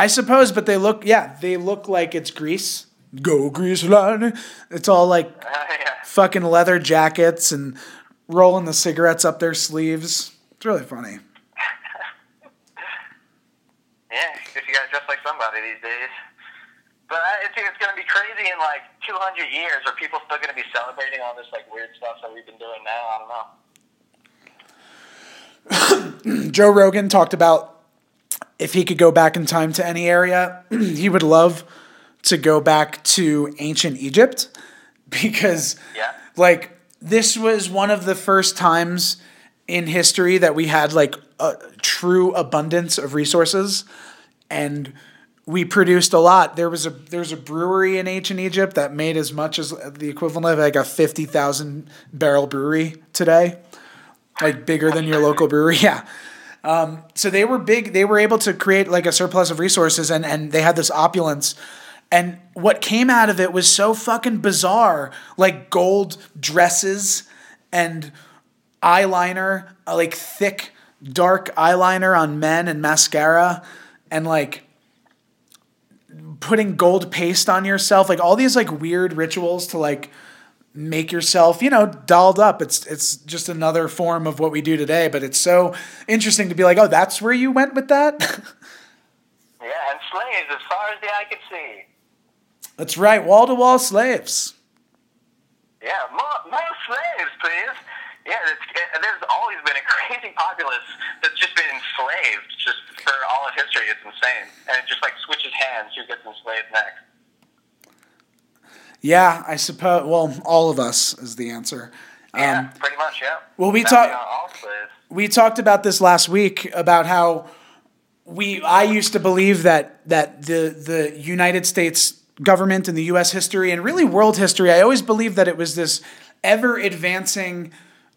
I suppose, but they look yeah, they look like it's Grease. Go Grease line. It's all like Uh, <laughs> yeah. fucking leather jackets and rolling the cigarettes up their sleeves. It's really funny. <laughs> Yeah, if you gotta dress like somebody these days. But I think it's gonna be crazy in like 200 years. Are people still gonna be celebrating all this like weird stuff that we've been doing now? I don't know. <coughs> Joe Rogan talked about if he could go back in time to any area, <clears throat> he would love to go back to ancient Egypt <laughs> because, Yeah. like, this was one of the first times in history that we had like a true abundance of resources and we produced a lot. There was a there's a brewery in ancient Egypt that made as much as the equivalent of like a 50,000 barrel brewery today. Like bigger than your local brewery. <laughs> Yeah. Um, so they were big. They were able to create like a surplus of resources, and and they had this opulence. And what came out of it was so fucking bizarre, like gold dresses and eyeliner, uh, like thick dark eyeliner on men and mascara, and like putting gold paste on yourself, like all these like weird rituals to like make yourself, you know, dolled up. It's it's just another form of what we do today, but it's so interesting to be like, oh, that's where you went with that. <laughs> Yeah, and slaves as far as the eye could see. that's right, wall to wall slaves. Yeah, more, more slaves, please. Yeah, there's always been a crazy populace that's just been enslaved just for all of history. It's insane. And it just like switches hands who gets enslaved next. Yeah, I suppose. Well, all of us is the answer. Yeah, Um, pretty much, yeah. well, we Definitely talk- not all slaves. we talked about this last week about how we I used to believe that that the the United States government and the US history and really world history I always believed that it was this ever advancing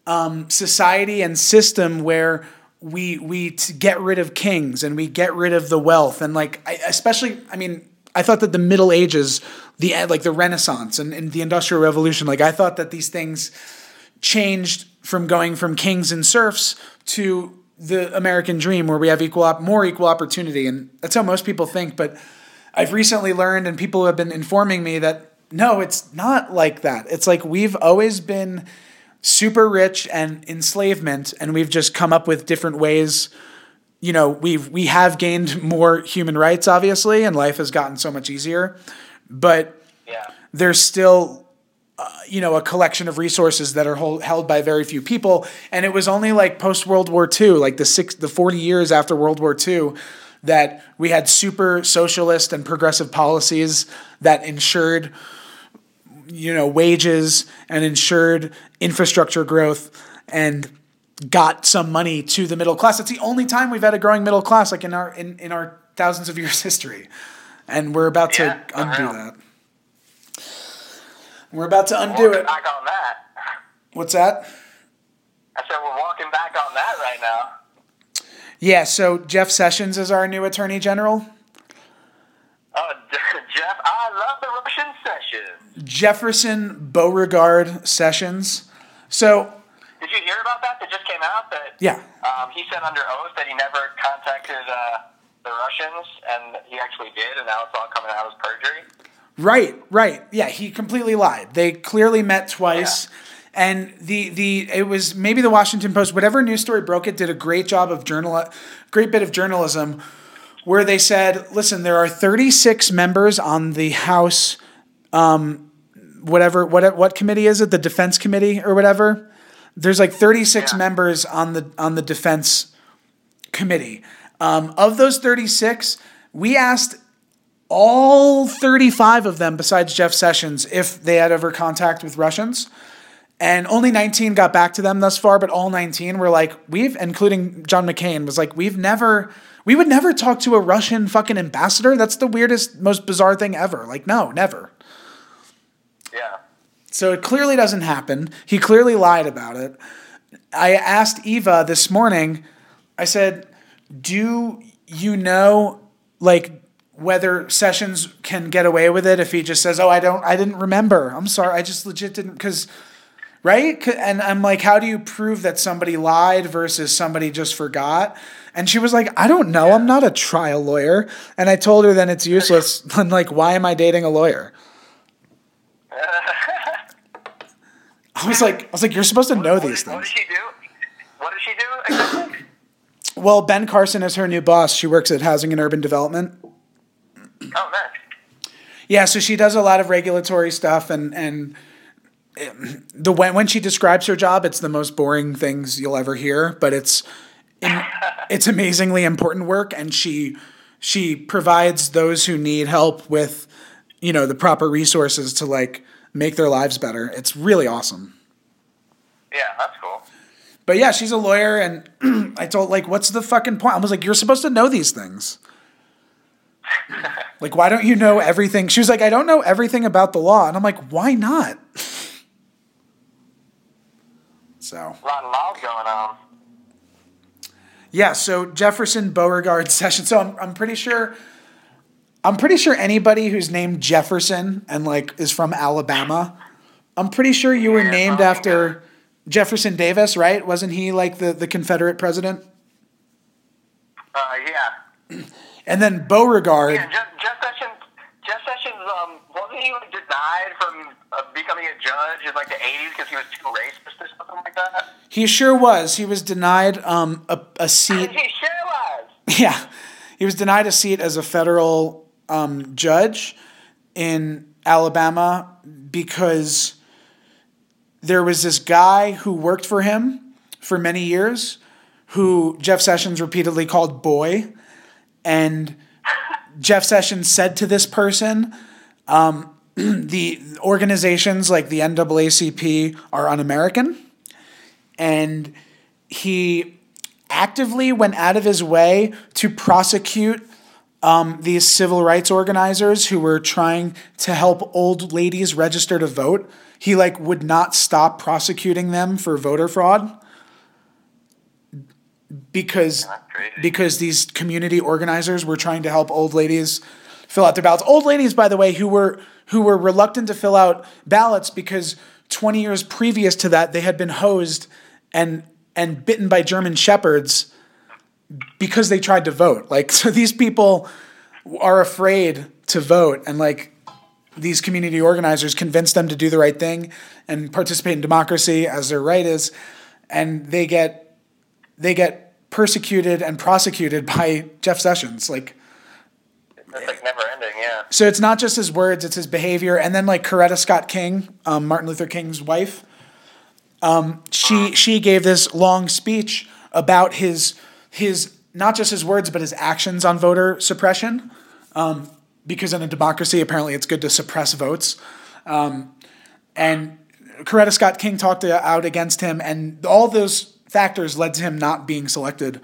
um, society and system where we we t- get rid of kings and we get rid of the wealth and like I, especially I mean I thought that the Middle Ages the eh, like the Renaissance and, and the Industrial Revolution like I thought that these things changed from going from kings and serfs to the American dream where we have equal op- more equal opportunity. And that's how most people think but I've recently learned and people have been informing me that no it's not like that. It's like we've always been super rich and enslavement and we've just come up with different ways you know we've we have gained more human rights obviously and life has gotten so much easier but Yeah. there's still uh, you know a collection of resources that are hold, held by very few people and it was only like post World War II like the six the 40 years after World War II that we had super socialist and progressive policies that ensured you know wages and ensured infrastructure growth and got some money to the middle class. It's the only time we've had a growing middle class like in our in, in our thousands of years <laughs> history. And we're about Yeah, to undo that. We're about to undo Walking it. back on that. what's that? I said we're walking back on that right now. yeah so jeff sessions is our new attorney general. Oh, <laughs> Jeff, I love the Russian session. jefferson beauregard sessions. So Did you hear about that? That just came out that yeah um, he said under oath that he never contacted uh, the Russians, and he actually did, and now it's all coming out as perjury. Right, right. Yeah, he completely lied. They clearly met twice. And the the it was maybe the Washington Post, whatever news story broke it, did a great job of journal great bit of journalism where they said, listen, there are 36 members on the House um whatever what what committee is it? The Defense Committee or whatever. There's like 36 Yeah. members on the on the Defense Committee. Um, of those 36, we asked all 35 of them, besides Jeff Sessions, if they had ever contact with Russians. And only 19 got back to them thus far, but all 19 were like, we've, including John McCain, was like, we've never, we would never talk to a Russian fucking ambassador. That's the weirdest, most bizarre thing ever. Like, no, never. Yeah. So it clearly doesn't happen. He clearly lied about it. I asked Eva this morning, I said, Do you know, like, whether Sessions can get away with it if he just says, Oh, I don't, I didn't remember. I'm sorry. I just legit didn't, because, right? And I'm like, How do you prove that somebody lied versus somebody just forgot? And she was like, I don't know. I'm not a trial lawyer. And I told her then it's useless. <laughs> I'm like, Why am I dating a lawyer? I was like, I was like, you're supposed to know What these did- What things. did she do? What did she do exactly? Well, Ben Carson is her new boss. She works at Housing and Urban Development. oh, man. Yeah, so she does a lot of regulatory stuff, and and the when when she describes her job, it's the most boring things you'll ever hear, but it's <laughs> it's amazingly important work, and she she provides those who need help with you know the proper resources to like make their lives better. It's really awesome. Yeah, that's cool. But yeah, she's a lawyer, and <clears throat> I told like, what's the fucking point? I was like, you're supposed to know these things. <laughs> like, why don't you know everything? She was like, I don't know everything about the law, and I'm like, why not? <laughs> so A lot of laws going on. yeah, so Jefferson Beauregard <laughs> session. So I'm I'm pretty sure. I'm pretty sure anybody who's named Jefferson and like is from Alabama, I'm pretty sure you were named after Jefferson Davis, right? Wasn't he like the, the Confederate president? Uh, yeah. And then Beauregard. Yeah, Jeff, Jeff Sessions. Jeff Sessions, um, wasn't he like denied from uh, becoming a judge in like the '80s because he was too racist or something like that? He sure was. He was denied um, a, a seat. He sure was. <laughs> Yeah, he was denied a seat as a federal um, judge in Alabama because there was this guy who worked for him for many years who Jeff Sessions repeatedly called boy. And Jeff Sessions said to this person, um, <clears throat> the organizations like the NAACP are un American. And he actively went out of his way to prosecute um, these civil rights organizers who were trying to help old ladies register to vote. He like would not stop prosecuting them for voter fraud because because these community organizers were trying to help old ladies fill out their ballots. Old ladies, by the way, who were who were reluctant to fill out ballots because 20 years previous to that they had been hosed and and bitten by German shepherds because they tried to vote. Like <laughs> so these people are afraid to vote and like these community organizers convince them to do the right thing and participate in democracy as their right is and they get they get persecuted and prosecuted <laughs> by Jeff Sessions like It's like never ending, yeah. so it's not just his words, it's his behavior. And then like Coretta Scott King, um, Martin Luther King's wife, um, she she gave this long speech about his his not just his words but his actions on voter suppression. Um, because in a democracy, apparently it's good to suppress votes. Um, and Coretta Scott King talked out against him, and all those factors led to him not being selected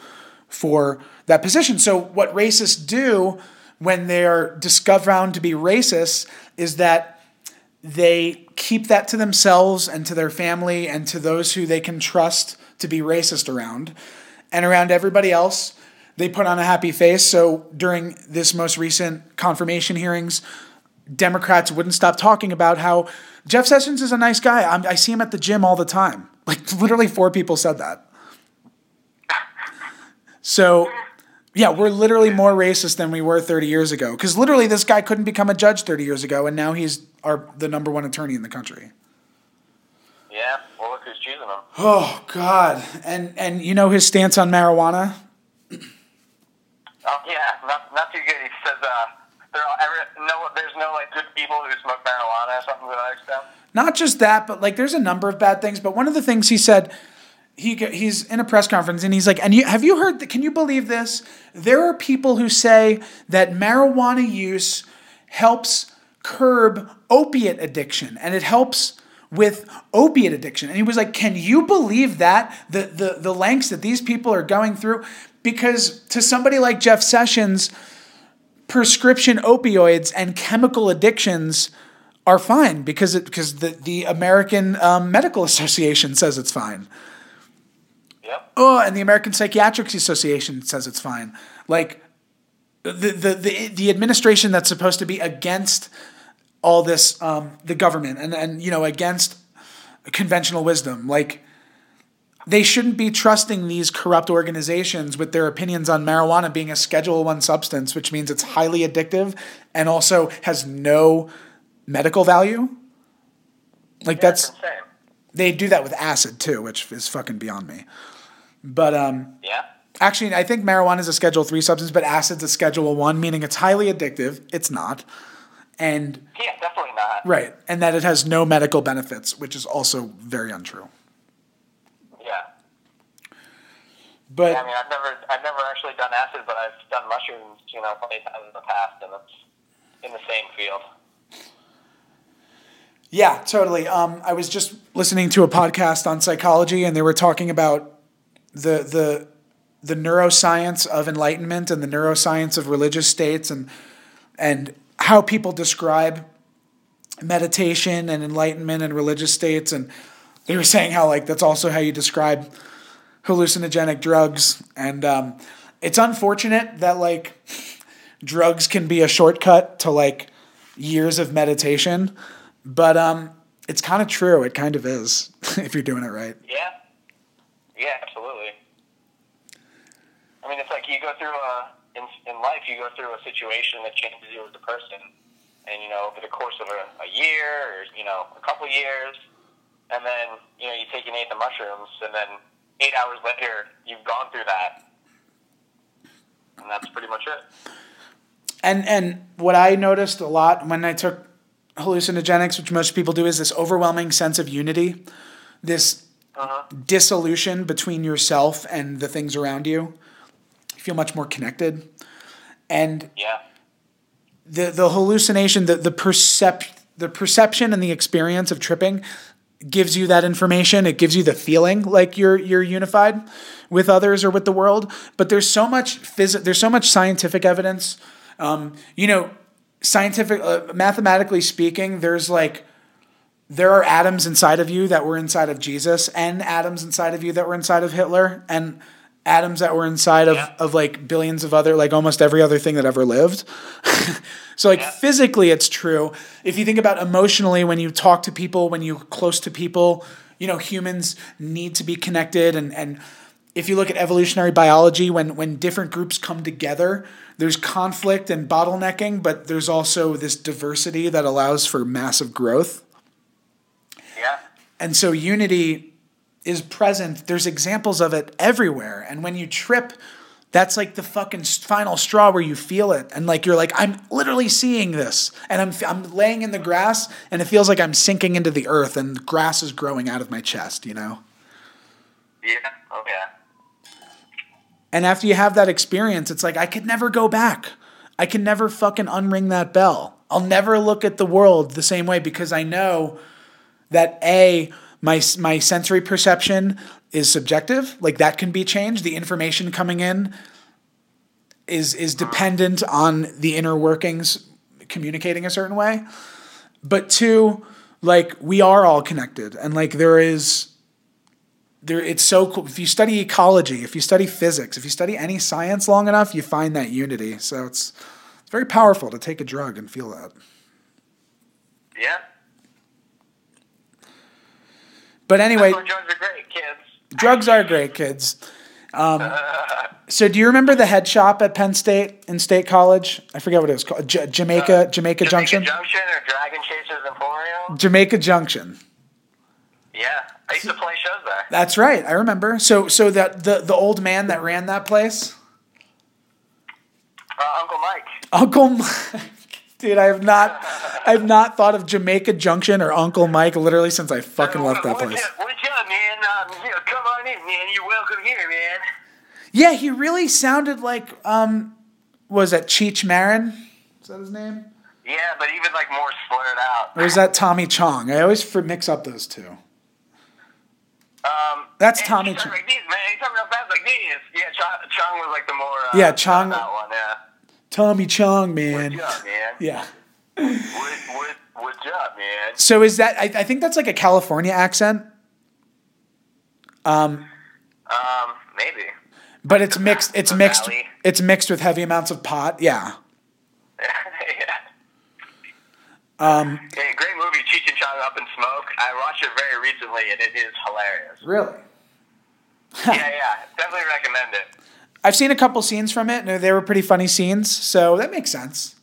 for that position. So what racists do when they're discovered to be racist is that they keep that to themselves and to their family and to those who they can trust to be racist around. And around everybody else, they put on a happy face. So during this most recent confirmation hearings, Democrats wouldn't stop talking about how Jeff Sessions is a nice guy. I'm, I see him at the gym all the time. <laughs> Like literally four people said that. So, yeah, we're literally more racist than we were 30 years ago. Because literally, this guy couldn't become a judge 30 years ago, and now he's our the number one attorney in the country. Yeah, well, look who's choosing him. Oh God! And and you know his stance on marijuana. Oh, yeah, not, not too good. He says uh, there are every, no, there's no like good people who smoke marijuana or something to that extent. Not just that, but like there's a number of bad things. But one of the things he said, he he's in a press conference and he's like, and you have you heard? Can you believe this? There are people who say that marijuana use helps curb opiate addiction and it helps with opiate addiction. And he was like, Can you believe that? The the the lengths that these people are going through? Because to somebody like Jeff Sessions, prescription opioids and chemical addictions are fine because it because the, the American um, Medical Association says it's fine. Yep. Oh, and the American Psychiatric Association says it's fine. Like the the the, the administration that's supposed to be against all this, um, the government, and and you know against conventional wisdom, like they shouldn't be trusting these corrupt organizations with their opinions on marijuana being a Schedule One substance, which means it's highly addictive and also has no medical value. Like that's they do that with acid too, which is fucking beyond me. But um, Yeah. actually, I think marijuana is a Schedule Three substance, but acid's a Schedule One, meaning it's highly addictive. It's not, and Yeah, definitely not. right, and that it has no medical benefits, which is also very untrue. Yeah. But I mean, I've never, I've never actually done acid, but I've done mushrooms, you know, plenty of times in the past, and it's in the same field. Yeah, totally. Um, I was just listening to a podcast on psychology, and they were talking about the the the neuroscience of enlightenment and the neuroscience of religious states, and and how people describe meditation and enlightenment and religious states, and they were saying how like that's also how you describe hallucinogenic drugs, and um, it's unfortunate that like drugs can be a shortcut to like years of meditation, but um, it's kind of true. It kind of is <laughs> if you're doing it right. Yeah. Yeah, absolutely. I mean, it's like you go through a in in life, you go through a situation that changes you as a person, and you know, over the course of a, a year or you know, a couple years, and then you know, you take an eighth of mushrooms, and then eight hours later, you've gone through that, and that's pretty much it. And and what I noticed a lot when I took hallucinogenics, which most people do, is this overwhelming sense of unity, this uh-huh. dissolution between yourself and the things around you. You feel much more connected, and Yeah. the the hallucination, the the percep the perception and the experience of tripping gives you that information. It gives you the feeling like you're you're unified with others or with the world. But there's so much phys- there's so much scientific evidence. Um, you know, scientific uh, mathematically speaking, there's like there are atoms inside of you that were inside of Jesus, and atoms inside of you that were inside of Hitler, and atoms that were inside of, Yeah. of like billions of other, like almost every other thing that ever lived. <laughs> so, like, Yeah. physically, it's true. If you think about emotionally, when you talk to people, when you're close to people, you know, humans need to be connected, and, and if you look at evolutionary biology, when when different groups come together, there's conflict and bottlenecking, but there's also this diversity that allows for massive growth. Yeah. And so unity is present. There's examples of it everywhere. And when you trip, that's like the fucking final straw where you feel it. And like you're like, I'm literally seeing this. And I'm, I'm laying in the grass and it feels like I'm sinking into the earth and the grass is growing out of my chest, you know? Yeah. Oh yeah. And after you have that experience, it's like, I could never go back. I can never fucking unring that bell. I'll never look at the world the same way because I know that A, my, my sensory perception is subjective. Like that can be changed. The information coming in is, is dependent on the inner workings communicating a certain way. But two, like we are all connected and like there is there it's so cool if you study ecology if you study physics if you study any science long enough you find that unity so it's it's very powerful to take a drug and feel that Yeah. But anyway drugs are great, kids. drugs are great kids um, <laughs> so do you remember the head shop at penn state in state college i forget what it was called J- jamaica jamaica junction Junction or Dragon Chasers Emporium? jamaica junction Yeah. I used to play shows there. that's right i remember so so that the the old man that ran that place Uh, Uncle Mike. Uncle <laughs> Mike. Dude, I have not I have not thought of Jamaica Junction or Uncle Mike literally since I fucking left that place. what's up, man? Um, you know, come on in, man. You're welcome here, man. Yeah, he really sounded like um was that Cheech Marin? Is that his name? Yeah, but even like more slurred out. Or is that Tommy Chong? I always mix up those two. Um, That's Tommy Chong. Like this, man. He talking real fast like this. Yeah, Chong, Chong was like the more. Uh, Yeah, Chong- That one, yeah. Tommy Chong, man. Man? Yeah. What, up, man? So is that I, I think that's like a California accent. Um Um, maybe. but it's mixed it's The mixed Valley. it's mixed with heavy amounts of pot. Yeah. <laughs> yeah. Um Hey, great movie, Cheech and Chong Up in Smoke. I watched it very recently, and it is hilarious. really. yeah, yeah, definitely recommend it. I've seen a couple scenes from it, and they were pretty funny scenes, so that makes sense.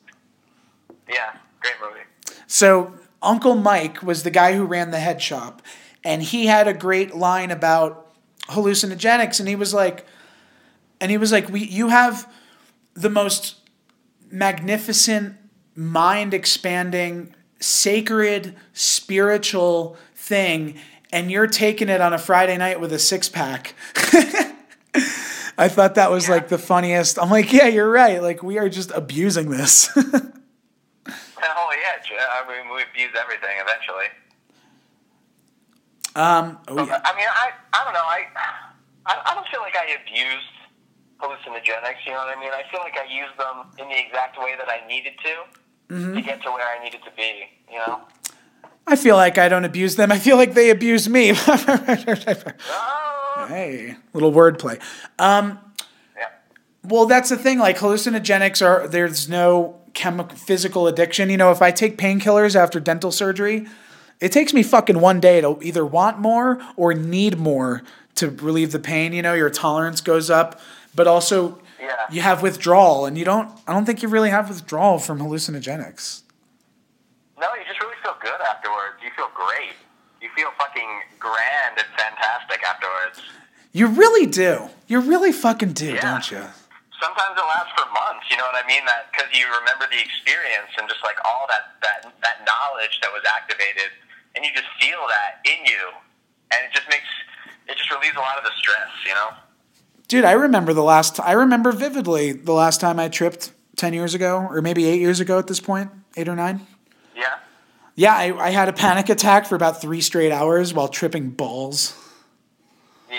Yeah, great movie. So Uncle Mike was the guy who ran the head shop, and he had a great line about hallucinogenics, and he was like, and he was like, we you have the most magnificent, mind expanding, sacred, spiritual thing, and you're taking it on a Friday night with a six pack. <laughs> I thought that was like the funniest. I'm like, yeah, you're right. Like we are just abusing this. <laughs> Oh yeah, I mean we abuse everything eventually. um, oh yeah. I mean, I I don't know. I, I I don't feel like I abused hallucinogenics. You know what I mean? I feel like I used them in the exact way that I needed to Mm-hmm. to get to where I needed to be. You know? I feel like I don't abuse them. I feel like they abuse me. <laughs> Oh, hey, little wordplay. Um, yeah. well, that's the thing. Like hallucinogenics are there's no chemical physical addiction. You know, if I take painkillers after dental surgery, it takes me fucking one day to either want more or need more to relieve the pain. You know, your tolerance goes up, but also Yeah. you have withdrawal, and you don't. I don't think you really have withdrawal from hallucinogenics. No, you just really feel good afterwards. You feel great. You feel fucking grand and fantastic afterwards. You really do. You really fucking do, Yeah. don't you? Sometimes it lasts for months. You know what I mean? That because you remember the experience and just like all that that that knowledge that was activated, and you just feel that in you, and it just makes it just relieves a lot of the stress. You know? Dude, I remember the last. I remember vividly the last time I tripped ten years ago, or maybe eight years ago at this point, eight or nine. Yeah. Yeah, I, I had a panic attack for about three straight hours while tripping balls. Yeah.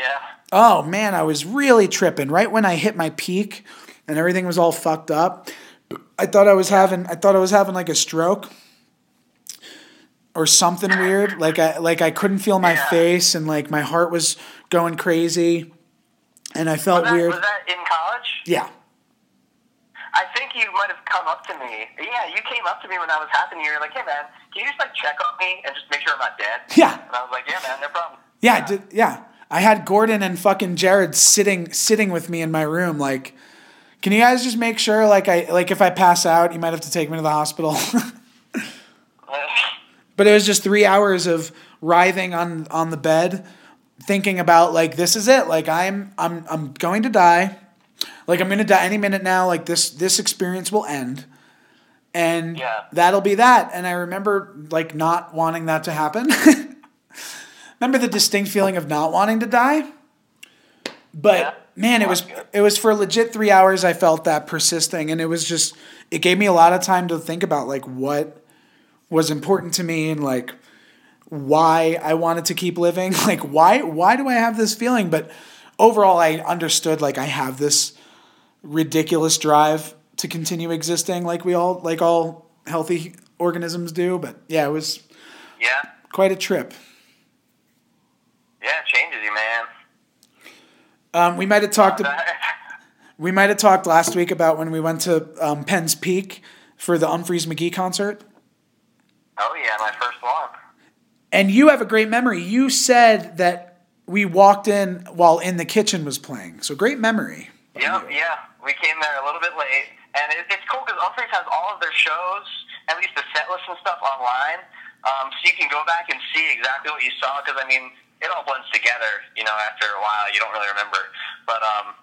Oh man, I was really tripping right when I hit my peak, and everything was all fucked up. I thought I was having. I thought I was having like a stroke. Or something weird, like I like I couldn't feel my Yeah. face, and like my heart was going crazy, and I felt Was that, weird. was that in college? Yeah, I think you might have come up to me. Yeah, you came up to me when that was happening. You were like, "Hey, man, can you just like check on me and just make sure I'm not dead?" yeah. And I was like, "Yeah, man, no problem." Yeah, I did, yeah. I had Gordon and fucking Jared sitting sitting with me in my room like can you guys just make sure like I like if I pass out, you might have to take me to the hospital. <laughs> but it was just 3 hours of writhing on on the bed thinking about like this is it. Like I'm I'm I'm going to die. Like I'm to die any minute now. Like this this experience will end. And Yeah. that'll be that. And I remember like not wanting that to happen. <laughs> remember the distinct feeling of not wanting to die? But Yeah. man, it was it was for legit 3 hours I felt that persisting and it was just it gave me a lot of time to think about like what was important to me and like why I wanted to keep living. <laughs> Like why why do I have this feeling? But overall I understood like I have this ridiculous drive to continue existing like we all like all healthy organisms do. But yeah, it was Yeah. quite a trip. Yeah, it changes you, man. Um, we might have talked about <laughs> we might have talked last week about when we went to um, Penn's Peak for the Umphrey's McGee concert. oh yeah, my first one. And you have a great memory. You said that we walked in while In the Kitchen was playing. So great memory. Yep, yeah. We came there a little bit late, and it, it's cool because Umphrey's has all of their shows, at least the set list and stuff, online, um, so you can go back and see exactly what you saw. Because I mean, it all blends together. You know, after a while, you don't really remember. But um,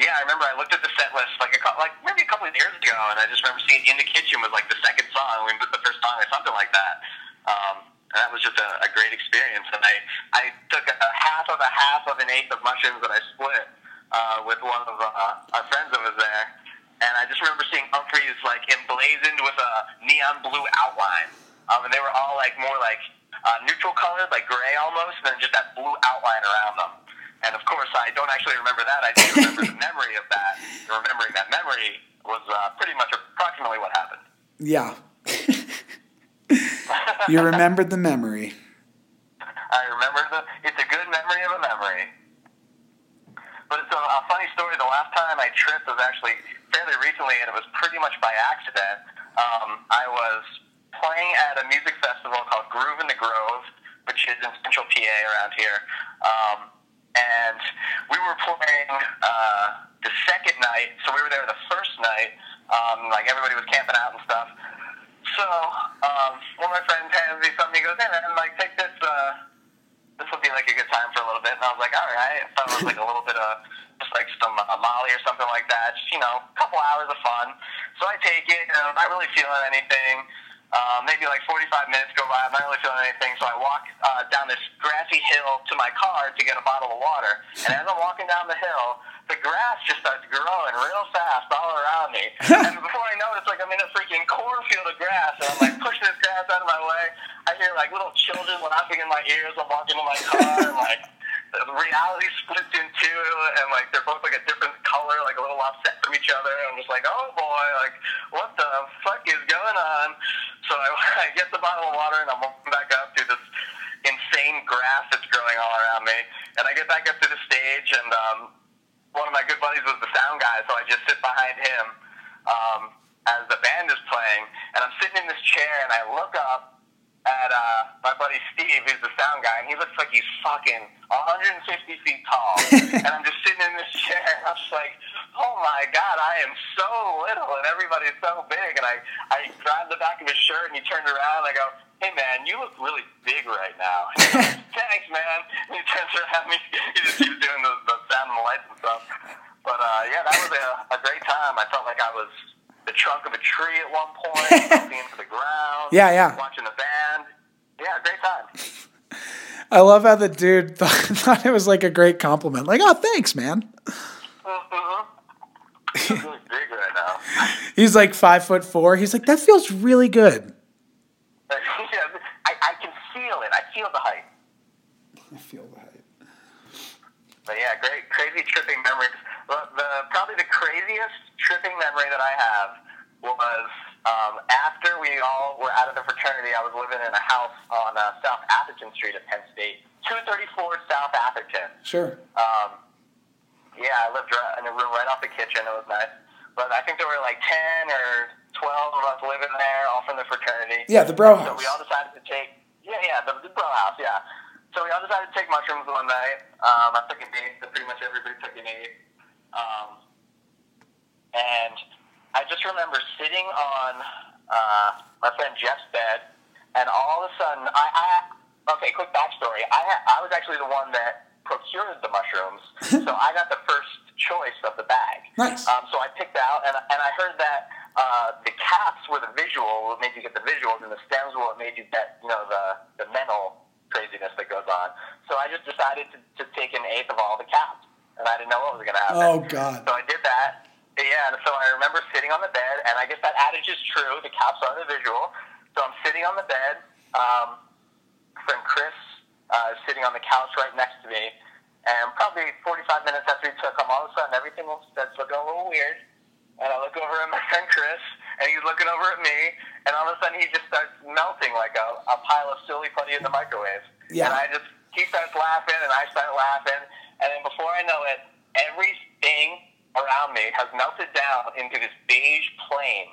yeah, I remember I looked at the set list like a like maybe a couple of years ago, and I just remember seeing "In the Kitchen" was like the second song, we put the first song or something like that. Um, and that was just a, a great experience. And I I took a, a half of a half of an eighth of mushrooms that I split uh, with one of uh, our friends that was there. And I just remember seeing Umphrey's like emblazoned with a neon blue outline. Um, and they were all like more like uh, neutral colored, like gray almost, and then just that blue outline around them. And of course, I don't actually remember that. I do remember the <laughs> memory of that. Remembering that memory was uh, pretty much approximately what happened. Yeah. <laughs> you remembered the memory. <laughs> I remember the. It's a good memory of a memory. But it's a, a funny story. The last time I tripped was actually fairly recently, and it was pretty much by accident. Um, I was playing at a music festival called Groove in the Grove, which is in Central PA around here. Um, and we were playing uh, the second night, so we were there the first night. Um, like everybody was camping out and stuff. So um, one of my friends hands me something. He goes, "Hey man, like take this. Uh, this will be like a good time for a little bit." And I was like, "All right." Thought it was like a little bit of just like some uh, Molly or something like that. Just you know, a couple hours of fun. So I take it. And I'm not really feeling anything. Uh, maybe like 45 minutes go by. I'm not really feeling anything. So I walk uh, down this grassy hill to my car to get a bottle of water. And as I'm walking down the hill, the grass just starts growing real fast all around me. <laughs> and before I know it, it's like I'm in a freaking cornfield of grass. And I'm like pushing this grass out of my way. I hear like little children laughing in my ears. I'm walking to my car. and <laughs> like the reality splits in two, and like they're both like a different color, like a little offset from each other. And I'm just like, oh boy, like what the fuck is going on? So I, <laughs> I get the bottle of water and I'm walking back up through this insane grass that's growing all around me. And I get back up to the stage, and um, one of my good buddies was the sound guy, so I just sit behind him um, as the band is playing. And I'm sitting in this chair, and I look up at uh, my buddy Steve, who's the sound guy, and he looks like he's fucking 150 feet tall. <laughs> and I'm just sitting in this chair, and I'm just like, oh my god, I am so little, and everybody's so big. And I, I grabbed the back of his shirt, and he turned around, and I go, hey man, you look really big right now. Goes, <laughs> Thanks, man. <laughs> And he turns around, he, he just keeps doing the, the sound and the lights and stuff. But uh, yeah, that was a, a great time. I felt like I was the trunk of a tree at one point, <laughs> looking into the ground. Yeah, yeah. Watching the band. Yeah, great time. I love how the dude thought, thought it was like a great compliment. Like, oh, thanks, man. Mm-hmm. Really big right now. He's like five foot four. He's like, that feels really good. yeah, I, I can feel. I feel the height. I feel the height. But yeah, great, crazy tripping memories. The, the probably the craziest tripping memory that I have was um, after we all were out of the fraternity. I was living in a house on uh, South Atherton Street at Penn State, two thirty four South Atherton. Sure. Um, yeah, I lived right in a room right off the kitchen. It was nice. But I think there were like ten or twelve of us living there, all from the fraternity. Yeah, the bro So house. we all decided to take. Yeah, yeah, the, the bro house. Yeah. so we all decided to take mushrooms one night. Um, I took an eight. So pretty much everybody took an eight. Um, and I just remember sitting on uh, my friend Jeff's bed, and all of a sudden, I, I okay, quick backstory. I ha- I was actually the one that procured the mushrooms, <laughs> so I got the first choice of the bag. Nice. Um, so I picked out, and and I heard that uh, the caps were the visual, what made you get the visuals, and the stems were what made you get you know the the mental craziness that goes on. So I just decided to, to take an eighth of all the caps, and I didn't know what was going to happen. Oh God. So I did that. Yeah, and so I remember sitting on the bed, and I guess that adage is true. The caps are the visual. So I'm sitting on the bed. Um, friend Chris uh, is sitting on the couch right next to me, and probably 45 minutes after he took them, all of a sudden everything starts looking a little weird. And I look over at my <laughs> friend Chris, and he's looking over at me, and all of a sudden he just starts melting like a, a pile of silly putty in the microwave. Yeah. And I just, he starts laughing, and I start laughing, and then before I know it, everything around me has melted down into this beige plane.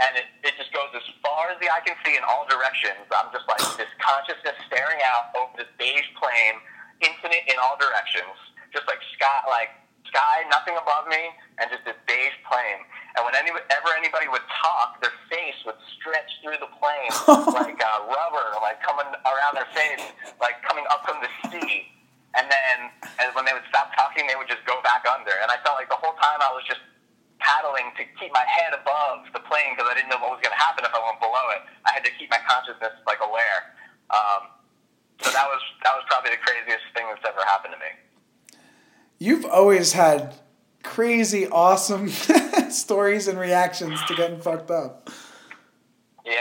And it, it just goes as far as the eye can see in all directions. I'm just like <sighs> this consciousness staring out over this beige plane, infinite in all directions. Just like Scott, like sky, nothing above me, and just this beige plane. And whenever anybody would talk, their face would stretch through the plane <laughs> like uh, rubber, like coming around their face, like coming up from the sea. And then, and when they would stop talking, they would just go back under. And I felt like the whole time I was just paddling to keep my head above the plane because I didn't know what was going to happen if I went below it. I had to keep my consciousness like aware. Um, so that was that was probably the craziest thing that's ever happened to me. You've always had crazy, awesome <laughs> stories and reactions to getting fucked up. Yeah,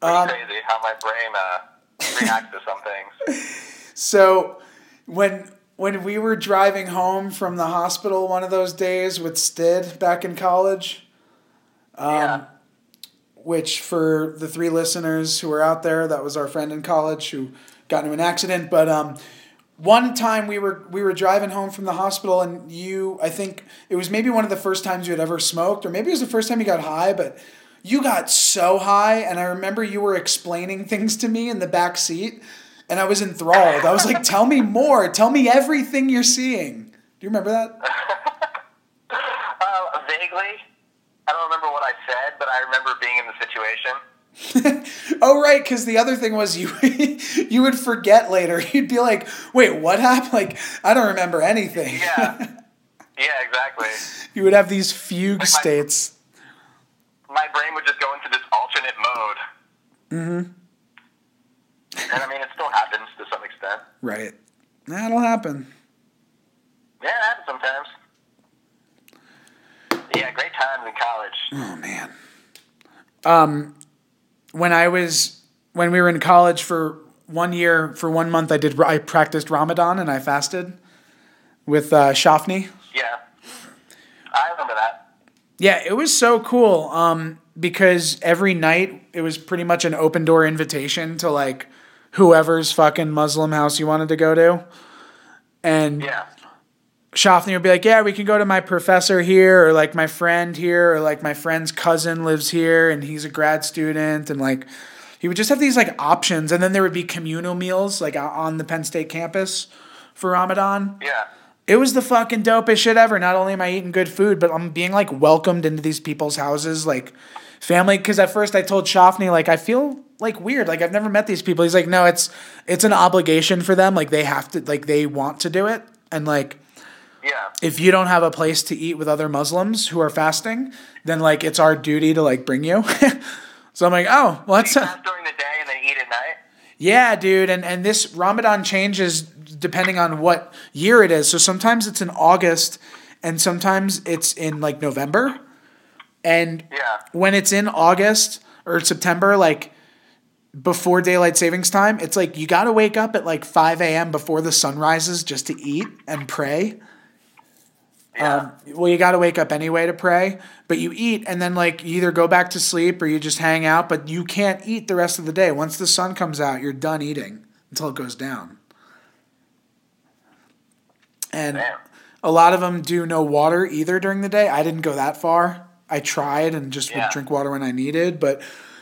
pretty Um, crazy how my brain uh, reacts to some things. <laughs> So when when we were driving home from the hospital one of those days with Stid back in college, um, yeah, which for the three listeners who were out there, that was our friend in college who got into an accident. But um, one time we were we were driving home from the hospital, and you, I think it was maybe one of the first times you had ever smoked, or maybe it was the first time you got high, but. You got so high, and I remember you were explaining <laughs> things to me in the back seat, and I was enthralled. I was like, "Tell me more. Tell me everything you're seeing." Do you remember that? <laughs> uh, vaguely. I don't remember what I said, but I remember being in the situation. <laughs> oh right, because the other thing was you <laughs> you would forget later. <laughs> You'd be like, "Wait, what happened?" Like I don't remember anything. Yeah, yeah, exactly. you would have these fugue Like my- states. My brain would just go into this alternate mode. Mm-hmm. And I mean, it still happens to some extent. Right. That'll happen. Yeah, it happens sometimes. Yeah, great times in college. Oh man. Um, when I was when we were in college for one year for one month, I did I practiced Ramadan and I fasted with uh, Shafni. Yeah, I remember that. Yeah, it was so cool. Um, because every night it was pretty much an open door invitation to like whoever's fucking Muslim house you wanted to go to. And Yeah, Shafni would be like, Yeah, we can go to my professor here, or like my friend here, or like my friend's cousin lives here and he's a grad student. And like, he would just have these like options. And then there would be communal meals like on the Penn State campus for Ramadan. yeah, It was the fucking dopest shit ever. Not only am I eating good food, but I'm being like welcomed into these people's houses, like family. Because at first I told Shafni like I feel like weird, like I've never met these people. He's like, no, it's it's an obligation for them. Like they have to, like they want to do it, and like yeah. if you don't have a place to eat with other Muslims who are fasting, then like it's our duty to like bring you. <laughs> so I'm like, oh, well that's. During the day and then eat at night. Yeah, dude, and and this Ramadan changes depending on what year it is. So sometimes it's in August and sometimes it's in like November. And Yeah. when it's in August or September, like before daylight savings time, it's like you got to wake up at like 5 a.m. before the sun rises just to eat and pray. Yeah. Um, well, you got to wake up anyway to pray, but you eat and then like you either go back to sleep or you just hang out, but you can't eat the rest of the day. Once the sun comes out, you're done eating until it goes down. And Damn. a lot of them do no water either during the day. I didn't go that far. I tried and just Yeah. would drink water when I needed, but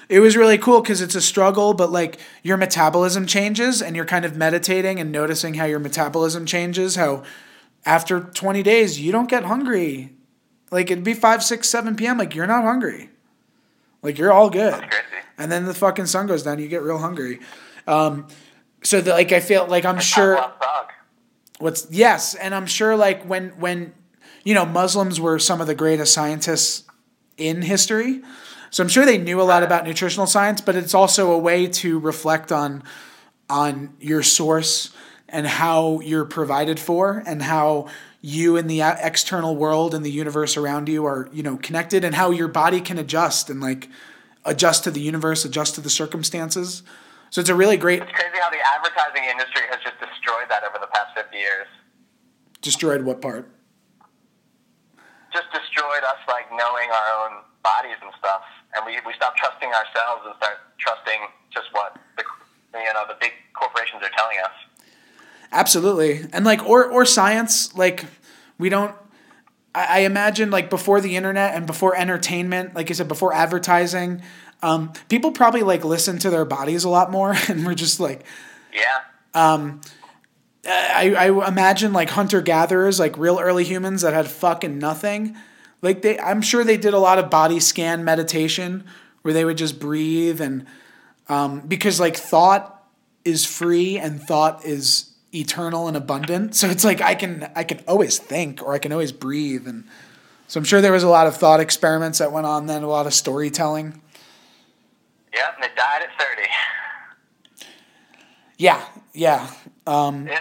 it was really cool because it's a struggle, but like your metabolism changes and you're kind of meditating and noticing how your metabolism changes. How after 20 days, you don't get hungry. Like it'd be 5, 6, 7 p.m. Like you're not hungry. Like you're all good. And then the fucking sun goes down, you get real hungry. Um, so the, like I feel like I'm sure what's yes, and I'm sure like when when you know Muslims were some of the greatest scientists in history. So I'm sure they knew a lot about nutritional science, but it's also a way to reflect on on your source and how you're provided for and how you and the uh, external world and the universe around you are, you know, connected and how your body can adjust and like adjust to the universe, adjust to the circumstances. So it's a really great It's crazy how the advertising industry has just destroyed that over the past 50 years. destroyed what part? Just destroyed us, like, knowing our own bodies and stuff. And we, we stopped trusting ourselves and start trusting just what the, you know, the big corporations are telling us. Absolutely. And like or or science, like we don't I, I imagine like before the internet and before entertainment, like I said, before advertising, um, people probably like listen to their bodies a lot more <laughs> and we're just like Yeah. um I, I imagine like hunter gatherers, like real early humans that had fucking nothing. Like they I'm sure they did a lot of body scan meditation where they would just breathe and um, because like thought is free and thought is eternal and abundant. So it's like I can I can always think or I can always breathe and so I'm sure there was a lot of thought experiments that went on then, a lot of storytelling. Yep, and it died at 30. Yeah, yeah. Um, <laughs> yeah,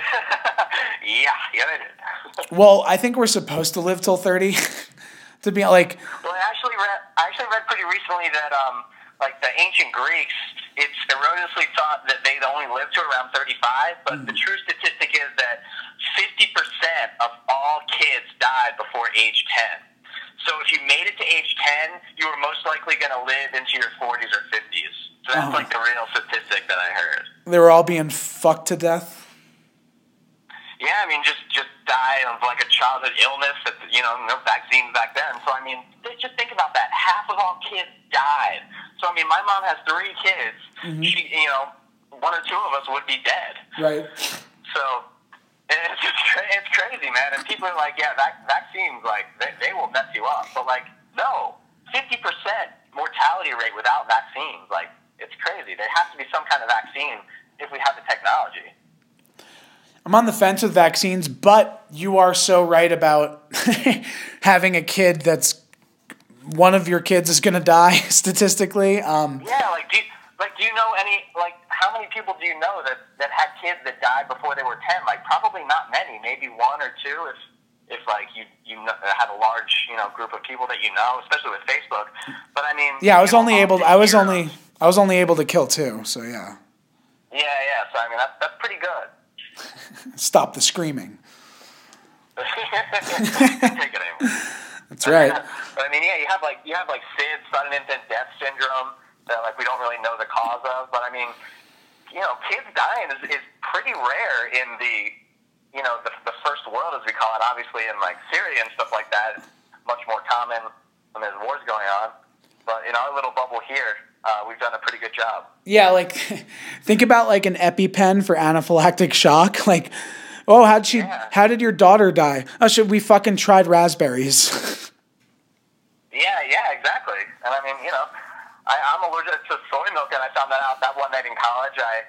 yeah, they did. <laughs> well, I think we're supposed to live till 30 <laughs> to be like Well, I actually read. I actually read pretty recently that um, like the ancient Greeks, it's erroneously thought that they only lived to around 35, but the hmm. true statistic is that 50% of all kids died before age 10. So if you made it to age 10, you were most likely going to live into your 40s or 50s. So that's Oh. like the real statistic that I heard. they were all being fucked to death. Yeah, I mean, just just die of like a childhood illness. That you know, no vaccines back then. So I mean, just think about that. Half of all kids died. So I mean, my mom has three kids. Mhm. She, you know, one or two of us would be dead. Right. So <laughs> it's just it's crazy, man. And people are like, yeah, vac- vaccines like they, they will mess you up. But like, no, fifty percent mortality rate without vaccines. Like, it's crazy. There has to be some kind of vaccine if we have the technology. I'm on the fence with vaccines, but you are so right about <laughs> having a kid that's one of your kids is going <laughs> to die <laughs> statistically. Um, Yeah, like do you, like do you know any like how many people do you know that that had kids that died before they were ten? Like probably not many, maybe one or two if if like you you have a large you know group of people that you know, especially with Facebook. But I mean, yeah, I was you know, only able. I was only. I was only able to kill two. So yeah, Yeah, yeah. So I mean that's that's pretty good. Stop the screaming. Take it anyway. That's right. But I mean, yeah, you have like you have like SID, sudden infant death syndrome, that like we don't really know the cause of. But I mean, you know, kids dying is, is pretty rare in the you know the, the first world as we call it. Obviously, in like Syria and stuff like that, it's much more common when there's wars going on. But in our little bubble here, uh, we've done a pretty good job. Yeah, like <laughs> think about like an EpiPen for anaphylactic shock. <laughs> Like, oh, how'd she? How did your daughter die? Oh, shit, we fucking tried raspberries. <laughs> Yeah, yeah, exactly. And I mean, you know, I, I'm allergic to soy milk, and I found that out that one night in college. I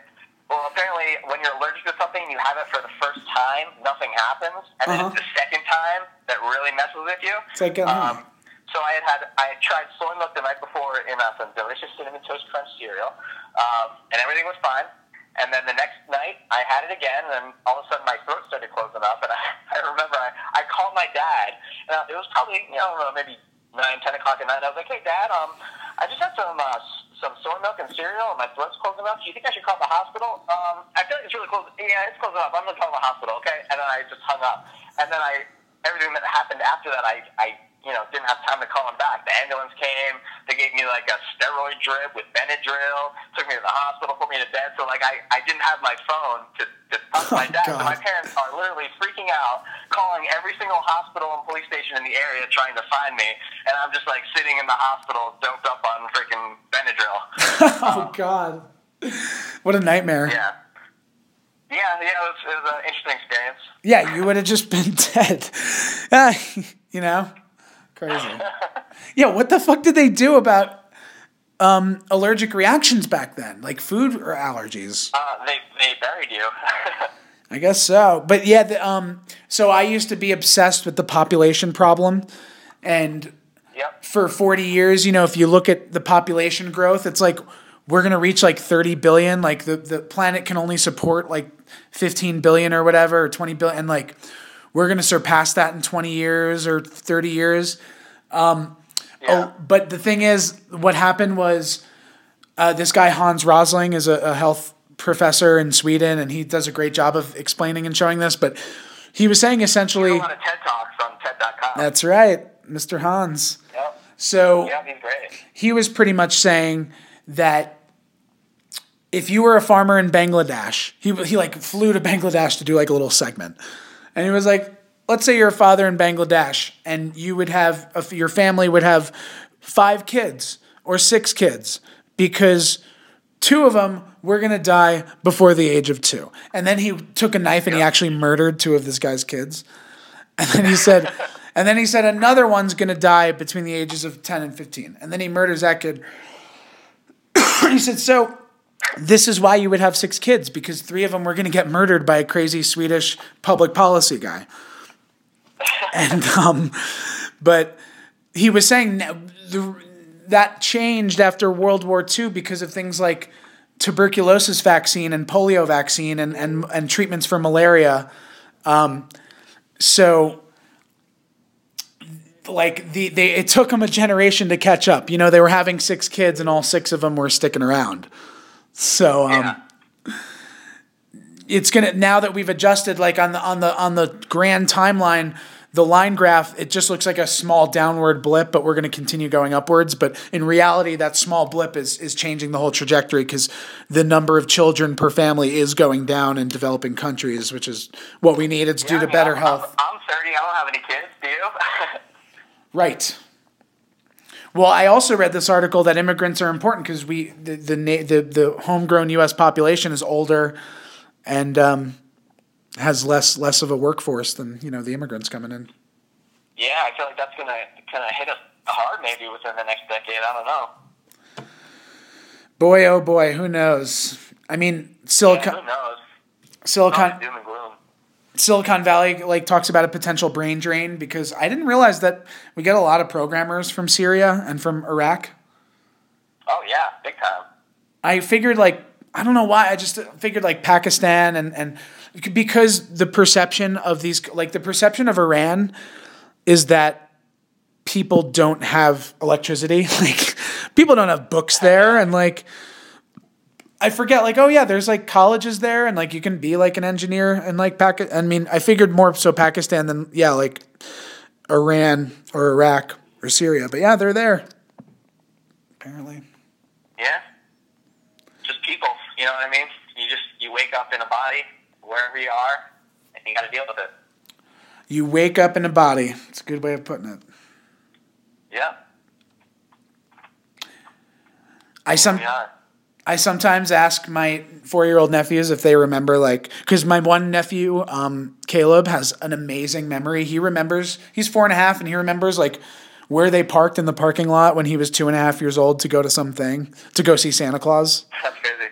well, apparently, when you're allergic to something, you have it for the first time, nothing happens, and then Uh-huh. it's the second time that really messes with you. It's like, uh, Um, so I had had I had tried soy milk the night before in uh, some delicious cinnamon toast crunch cereal, um, and everything was fine. And then the next night, I had it again, and all of a sudden my throat started closing up. And <laughs> I, I remember I, I called my dad, and it was probably you know I don't know maybe nine, ten o'clock at night. I was like, "Hey, Dad, um, I just had some uh, some soy milk and cereal, and my throat's closing up. Do you think I should call the hospital? Um, I feel like it's really close. Yeah, it's closing up. I'm gonna call the hospital, okay?" And then I just hung up. And then I everything that happened after that, I I you know didn't have time to call him back. The ambulance came. They gave me like a steroid drip with Benadryl. Took me to the hospital, put me to bed. So like I I didn't have my phone to to talk to my <laughs> oh, dad. So my parents are literally freaking out, calling every single hospital and police station in the area trying to find me. And I'm just like sitting in the hospital, doped up on freaking Benadryl. <laughs> Oh um, God, what a nightmare. Yeah. Yeah, yeah, it was, it was an interesting experience. Yeah, you would have just been <laughs> dead. You know, crazy. <laughs> Yeah, what the fuck did they do about um, allergic reactions back then, like food or allergies? Uh, they they buried you. <laughs> I guess so. But yeah, the, um, so I used to be obsessed with the population problem, and yep. for forty years, you know, if you look at the population growth, it's like we're gonna reach like thirty billion. Like the the planet can only support like fifteen billion or whatever, or twenty billion, and like we're gonna surpass that in twenty years or thirty years. Um, Oh, but the thing is, what happened was uh, this guy Hans Rosling is a, a health professor in Sweden, and he does a great job of explaining and showing this. But he was saying essentially, a lot of TED talks on TED.com. that's right, Mr. Hans. Yep. So Yeah, he was pretty much saying that if you were a farmer in Bangladesh, he he like flew to Bangladesh to do like a little segment, and he was like, let's say you're a father in Bangladesh, and you would have a, your family would have five kids or six kids because two of them were gonna die before the age of two, and then he took a knife and he actually murdered two of this guy's kids, and then he said. <laughs> And then he said another one's gonna die between the ages of 10 and 15. And then he murders that kid. <coughs> he said, So this is why you would have six kids, because three of them were gonna get murdered by a crazy Swedish public policy guy. And um, but he was saying that changed after World War II because of things like tuberculosis vaccine and polio vaccine and, and, and treatments for malaria. Um, so like the they it took them a generation to catch up. You know, they were having six kids and all six of them were sticking around. So um it's gonna now that we've adjusted like on the on the on the grand timeline, the line graph, it just looks like a small downward blip, but we're gonna continue going upwards. But in reality, that small blip is is changing the whole trajectory because the number of children per family is going down in developing countries, which is what we need. It's due to better health. I'm 30. I don't have any kids. Do you? <laughs> Right. Well, I also read this article that immigrants are important because we the, the the the homegrown U.S. population is older, and um, has less less of a workforce than you know the immigrants coming in. yeah, I feel like that's gonna kind of hit us hard maybe within the next decade. I don't know. Boy, oh boy, who knows? I mean, Silicon Yeah, who knows? Silicon Silicon Valley like talks about a potential brain drain because I didn't realize that we get a lot of programmers from Syria and from Iraq. Oh yeah, big time. I figured like I don't know why I just figured like Pakistan and and because the perception of these like the perception of Iran is that people don't have electricity <laughs> like people don't have books there and like I forget like oh yeah there's like colleges there and like you can be like an engineer and like Pak I mean I figured more so Pakistan than yeah like Iran or Iraq or Syria but yeah they're there apparently Yeah. Just people. You know what I mean? You just you wake up in a body wherever you are, and you got to deal with it. You wake up in a body. It's a good way of putting it. Yeah. I some are. I sometimes ask my four year old nephews if they remember like because my one nephew, um, Caleb, has an amazing memory. He remembers he's four and a half and he remembers like where they parked in the parking lot when he was two and a half years old to go to something to go see Santa Claus. <laughs> That's crazy.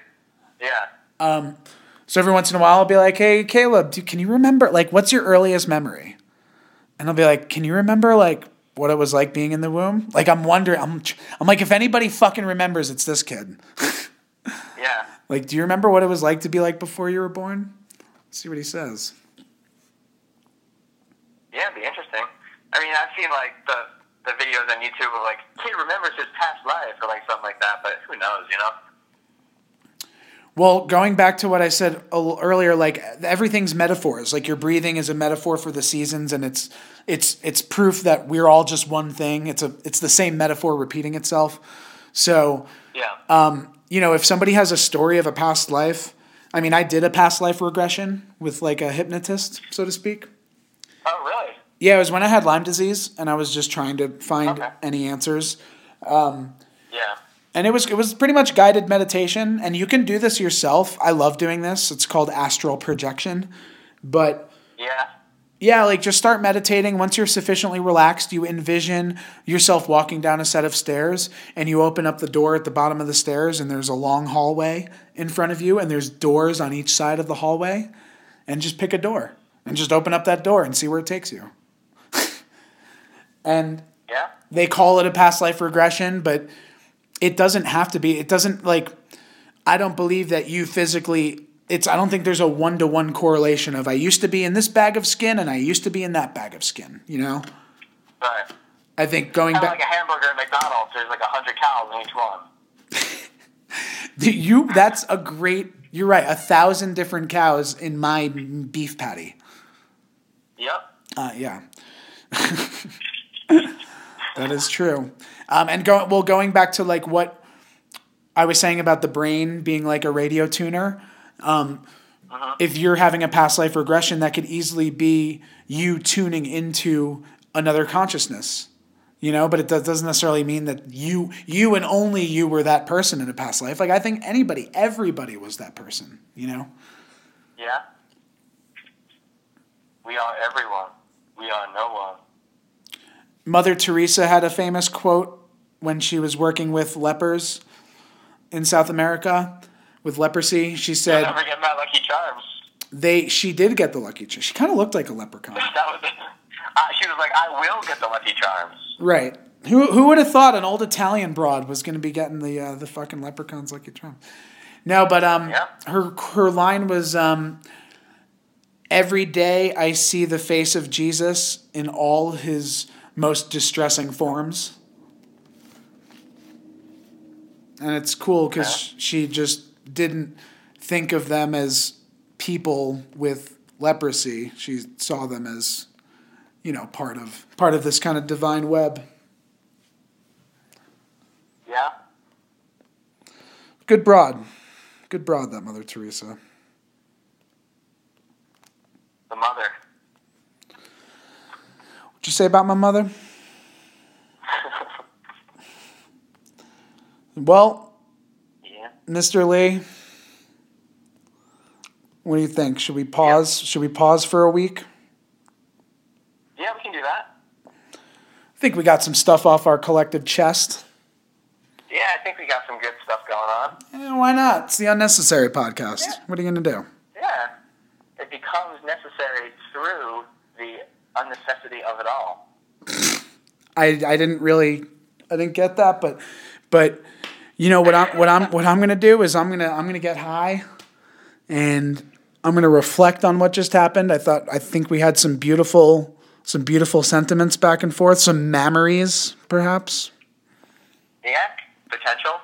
Yeah. Um, so every once in a while, I'll be like, "Hey, Caleb, do, can you remember like what's your earliest memory?" And I'll be like, "Can you remember like what it was like being in the womb?" Like I'm wondering, I'm, I'm like, if anybody fucking remembers, it's this kid. <laughs> Yeah. like, do you remember what it was like to be like before you were born? Let's see what he says. Yeah, it'd be interesting. I mean, I've seen like the the videos on YouTube of like kid remembers his past life or like something like that, but who knows, you know? Well, going back to what I said earlier, like everything's metaphors. Like your breathing is a metaphor for the seasons, and it's it's it's proof that we're all just one thing. It's a it's the same metaphor repeating itself. So, Yeah. um, you know, if somebody has a story of a past life, I mean, I did a past life regression with like a hypnotist, so to speak. Oh, really? Yeah, it was when I had Lyme disease, and I was just trying to find Okay. any answers. Um, Yeah. and it was it was pretty much guided meditation and you can do this yourself i love doing this it's called astral projection but Yeah. Yeah like just start meditating once you're sufficiently relaxed you envision yourself walking down a set of stairs and you open up the door at the bottom of the stairs and there's a long hallway in front of you and there's doors on each side of the hallway and just pick a door and just open up that door and see where it takes you <laughs> and Yeah. they call it a past life regression, but it doesn't have to be. It doesn't like I don't believe that you physically it's I don't think there's a one to one correlation of I used to be in this bag of skin and I used to be in that bag of skin, you know? Right. I think going back like a hamburger at McDonald's. There's like a hundred cows in each one. <laughs> you that's a great you're right, a thousand different cows in my beef patty. Yep. Uh, yeah. <laughs> that is true. Um, and go, well, going back to like what I was saying about the brain being like a radio tuner, um, if you're having a past life regression, that could easily be you tuning into another consciousness. You know, but it does, doesn't necessarily mean that you, you and only you were that person in a past life. Like I think anybody, everybody was that person. You know. Yeah. We are everyone. We are no one. Mother Teresa had a famous quote when she was working with lepers in South America with leprosy. She said never get my lucky charms. they she did get the lucky charm. She kind of looked like a leprechaun. <laughs> That was. Uh, she was like, "I will get the lucky charms." Right. Who who would have thought an old Italian broad was going to be getting the uh, the fucking leprechaun's lucky charm? No, but um Yeah. her her line was um every day I see the face of Jesus in all his most distressing forms. And it's cool cuz she just didn't think of them as people with leprosy. She saw them as you know, part of part of this kind of divine web. Yeah. Good broad. Good broad that Mother Teresa. The mother. What'd you say about my mother? <laughs> well. Mr. Lee, what do you think? Should we pause? Should we pause for a week? Yeah, we can do that. I think we got some stuff off our collective chest. Yeah, I think we got some good stuff going on. Eh, why not? It's the unnecessary podcast. What are you gonna do? Yeah. It becomes necessary through the unnecessity of it all. <laughs> I, I didn't really I didn't get that, but but you know what I'm what I'm what I'm gonna do is I'm gonna I'm gonna get high and I'm gonna reflect on what just happened. I thought I think we had some beautiful some beautiful sentiments back and forth, some memories perhaps. Yeah, potential.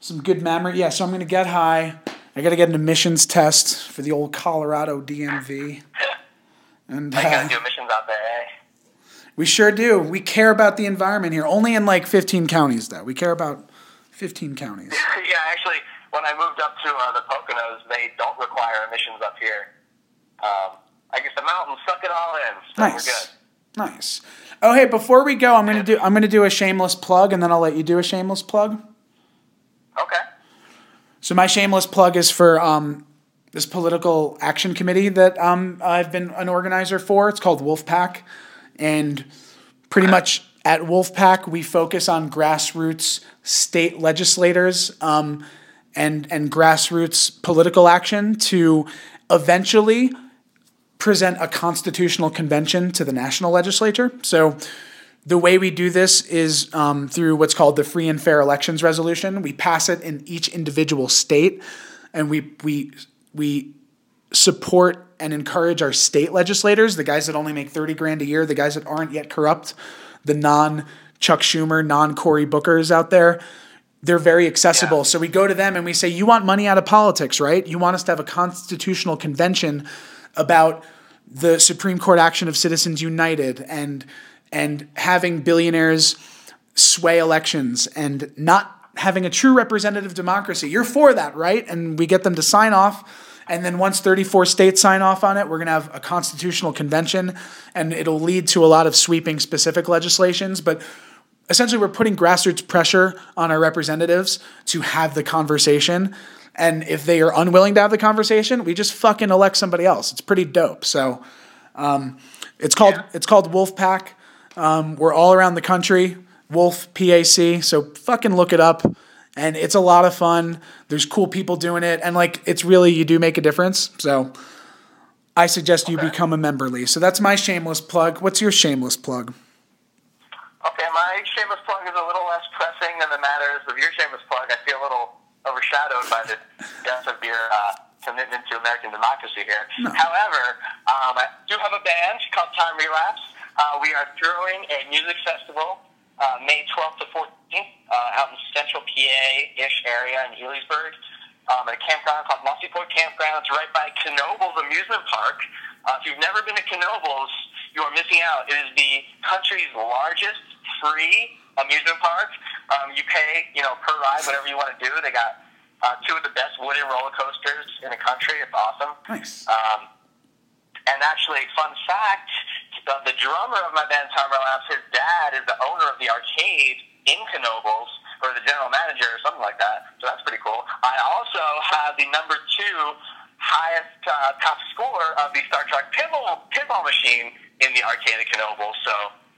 Some good memory. Yeah, so I'm gonna get high. I gotta get an emissions test for the old Colorado DMV. <laughs> And I gotta uh, do missions out there, eh? we sure do. We care about the environment here. Only in like 15 counties, though. We care about 15 counties. <laughs> yeah, actually, when I moved up to uh, the Poconos, they don't require emissions up here. Um, I guess the mountains suck it all in, so we're Nice. good. Nice. Oh, hey, before we go, I'm gonna do I'm gonna do a shameless plug, and then I'll let you do a shameless plug. Okay. So my shameless plug is for um, this political action committee that um, I've been an organizer for. It's called Wolf PAC, and pretty much at Wolf PAC we focus on grassroots state legislators um, and and grassroots political action to eventually present a constitutional convention to the national legislature. So the way we do this is um, through what's called the Free and Fair Elections Resolution. We pass it in each individual state, and we we we support and encourage our state legislators, the guys that only make thirty grand a year, the guys that aren't yet corrupt, the non Chuck Schumer, non Cory Booker's out there. They're very accessible. Yeah. So we go to them and we say, You want money out of politics, right? You want us to have a constitutional convention about the Supreme Court action of Citizens United and and having billionaires sway elections and not having a true representative democracy. You're for that, right? And we get them to sign off. And then once 34 states sign off on it, we're going to have a constitutional convention and it'll lead to a lot of sweeping specific legislations. But essentially we're putting grassroots pressure on our representatives to have the conversation. And if they are unwilling to have the conversation, we just fucking elect somebody else. It's pretty dope. So um, it's called it's called Wolf PAC. Um, we're all around the country. Wolf PAC. So fucking look it up. And it's a lot of fun. There's cool people doing it. And like it's really you do make a difference. So I suggest you become a member, Lee. So that's my shameless plug. What's your shameless plug? Okay, my shameless plug is a little less pressing than the matters of your shameless plug. I feel a little overshadowed by the death of your uh, commitment to American democracy here. However, um, I do have a band called Time Relapse. Uh, we are throwing a music festival uh, May 12th to 14th uh, out in central PA-ish area in Elysburg um, at a campground called Mossy Point Campground. It's right by Knoebels Amusement Park. Uh, if you've never been to Knoebels, you are missing out. It is the country's largest free amusement park. Um, you pay, you know, per ride, whatever you want to do. They got uh, two of the best wooden roller coasters in the country. It's awesome. Nice. Um, and actually, fun fact: the, the drummer of my band, Time Relapse, his dad is the owner of the arcade in Knoebels, or the general manager, or something like that. So that's pretty cool. I also have the number two highest uh, top score of the Star Trek pinball pinball machine in the arcade at Knoebels. So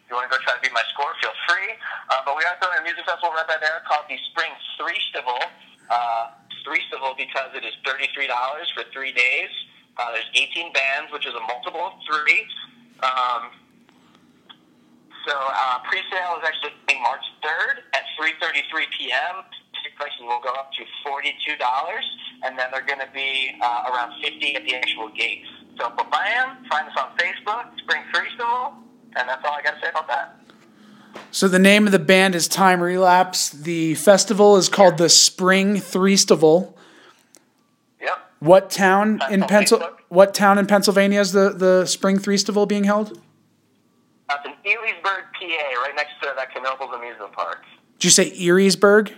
if you want to go try to beat my score, feel free. Uh, but we are throwing a music festival right by there called the Spring Three Stival. Uh, Three Stival because it is $33 for three days. Uh, there's 18 bands, which is a multiple of three. Um, so uh, pre-sale is actually March 3rd at 3:33 p.m. Ticket prices will go up to $42, and then they're going to be uh, around 50 at the actual gate. So bam, find us on Facebook, Spring Festival, and that's all I got to say about that. So the name of the band is Time Relapse. The festival is called the Spring Threestival. What town in Pencil? What town in Pennsylvania is the the Spring Threestival being held? That's in Elysburg, PA, right next to that Knoebels amusement park. Did you say Eriesburg?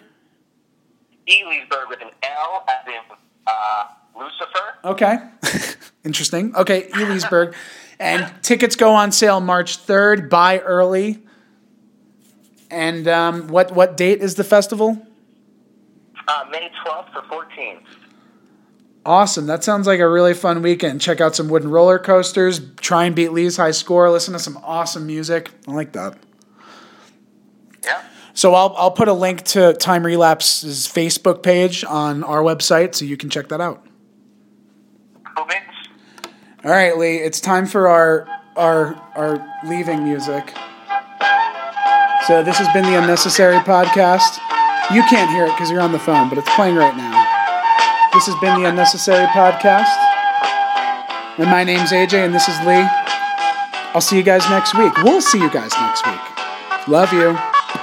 Elysburg with an L as in uh, Lucifer. Okay, <laughs> interesting. Okay, Elysburg, and tickets go on sale March third. Buy early. And um, what what date is the festival? Uh, May 12th to 14th. Awesome. That sounds like a really fun weekend. Check out some wooden roller coasters. Try and beat Lee's high score. Listen to some awesome music. I like that. Yeah. So I'll I'll put a link to Time Relapse's Facebook page on our website so you can check that out. All right, Lee. It's time for our our our leaving music. So this has been the Unnecessary Podcast. You can't hear it because you're on the phone, but it's playing right now. This has been the Unnecessary Podcast. And my name's AJ, and this is Lee. I'll see you guys next week. We'll see you guys next week. Love you.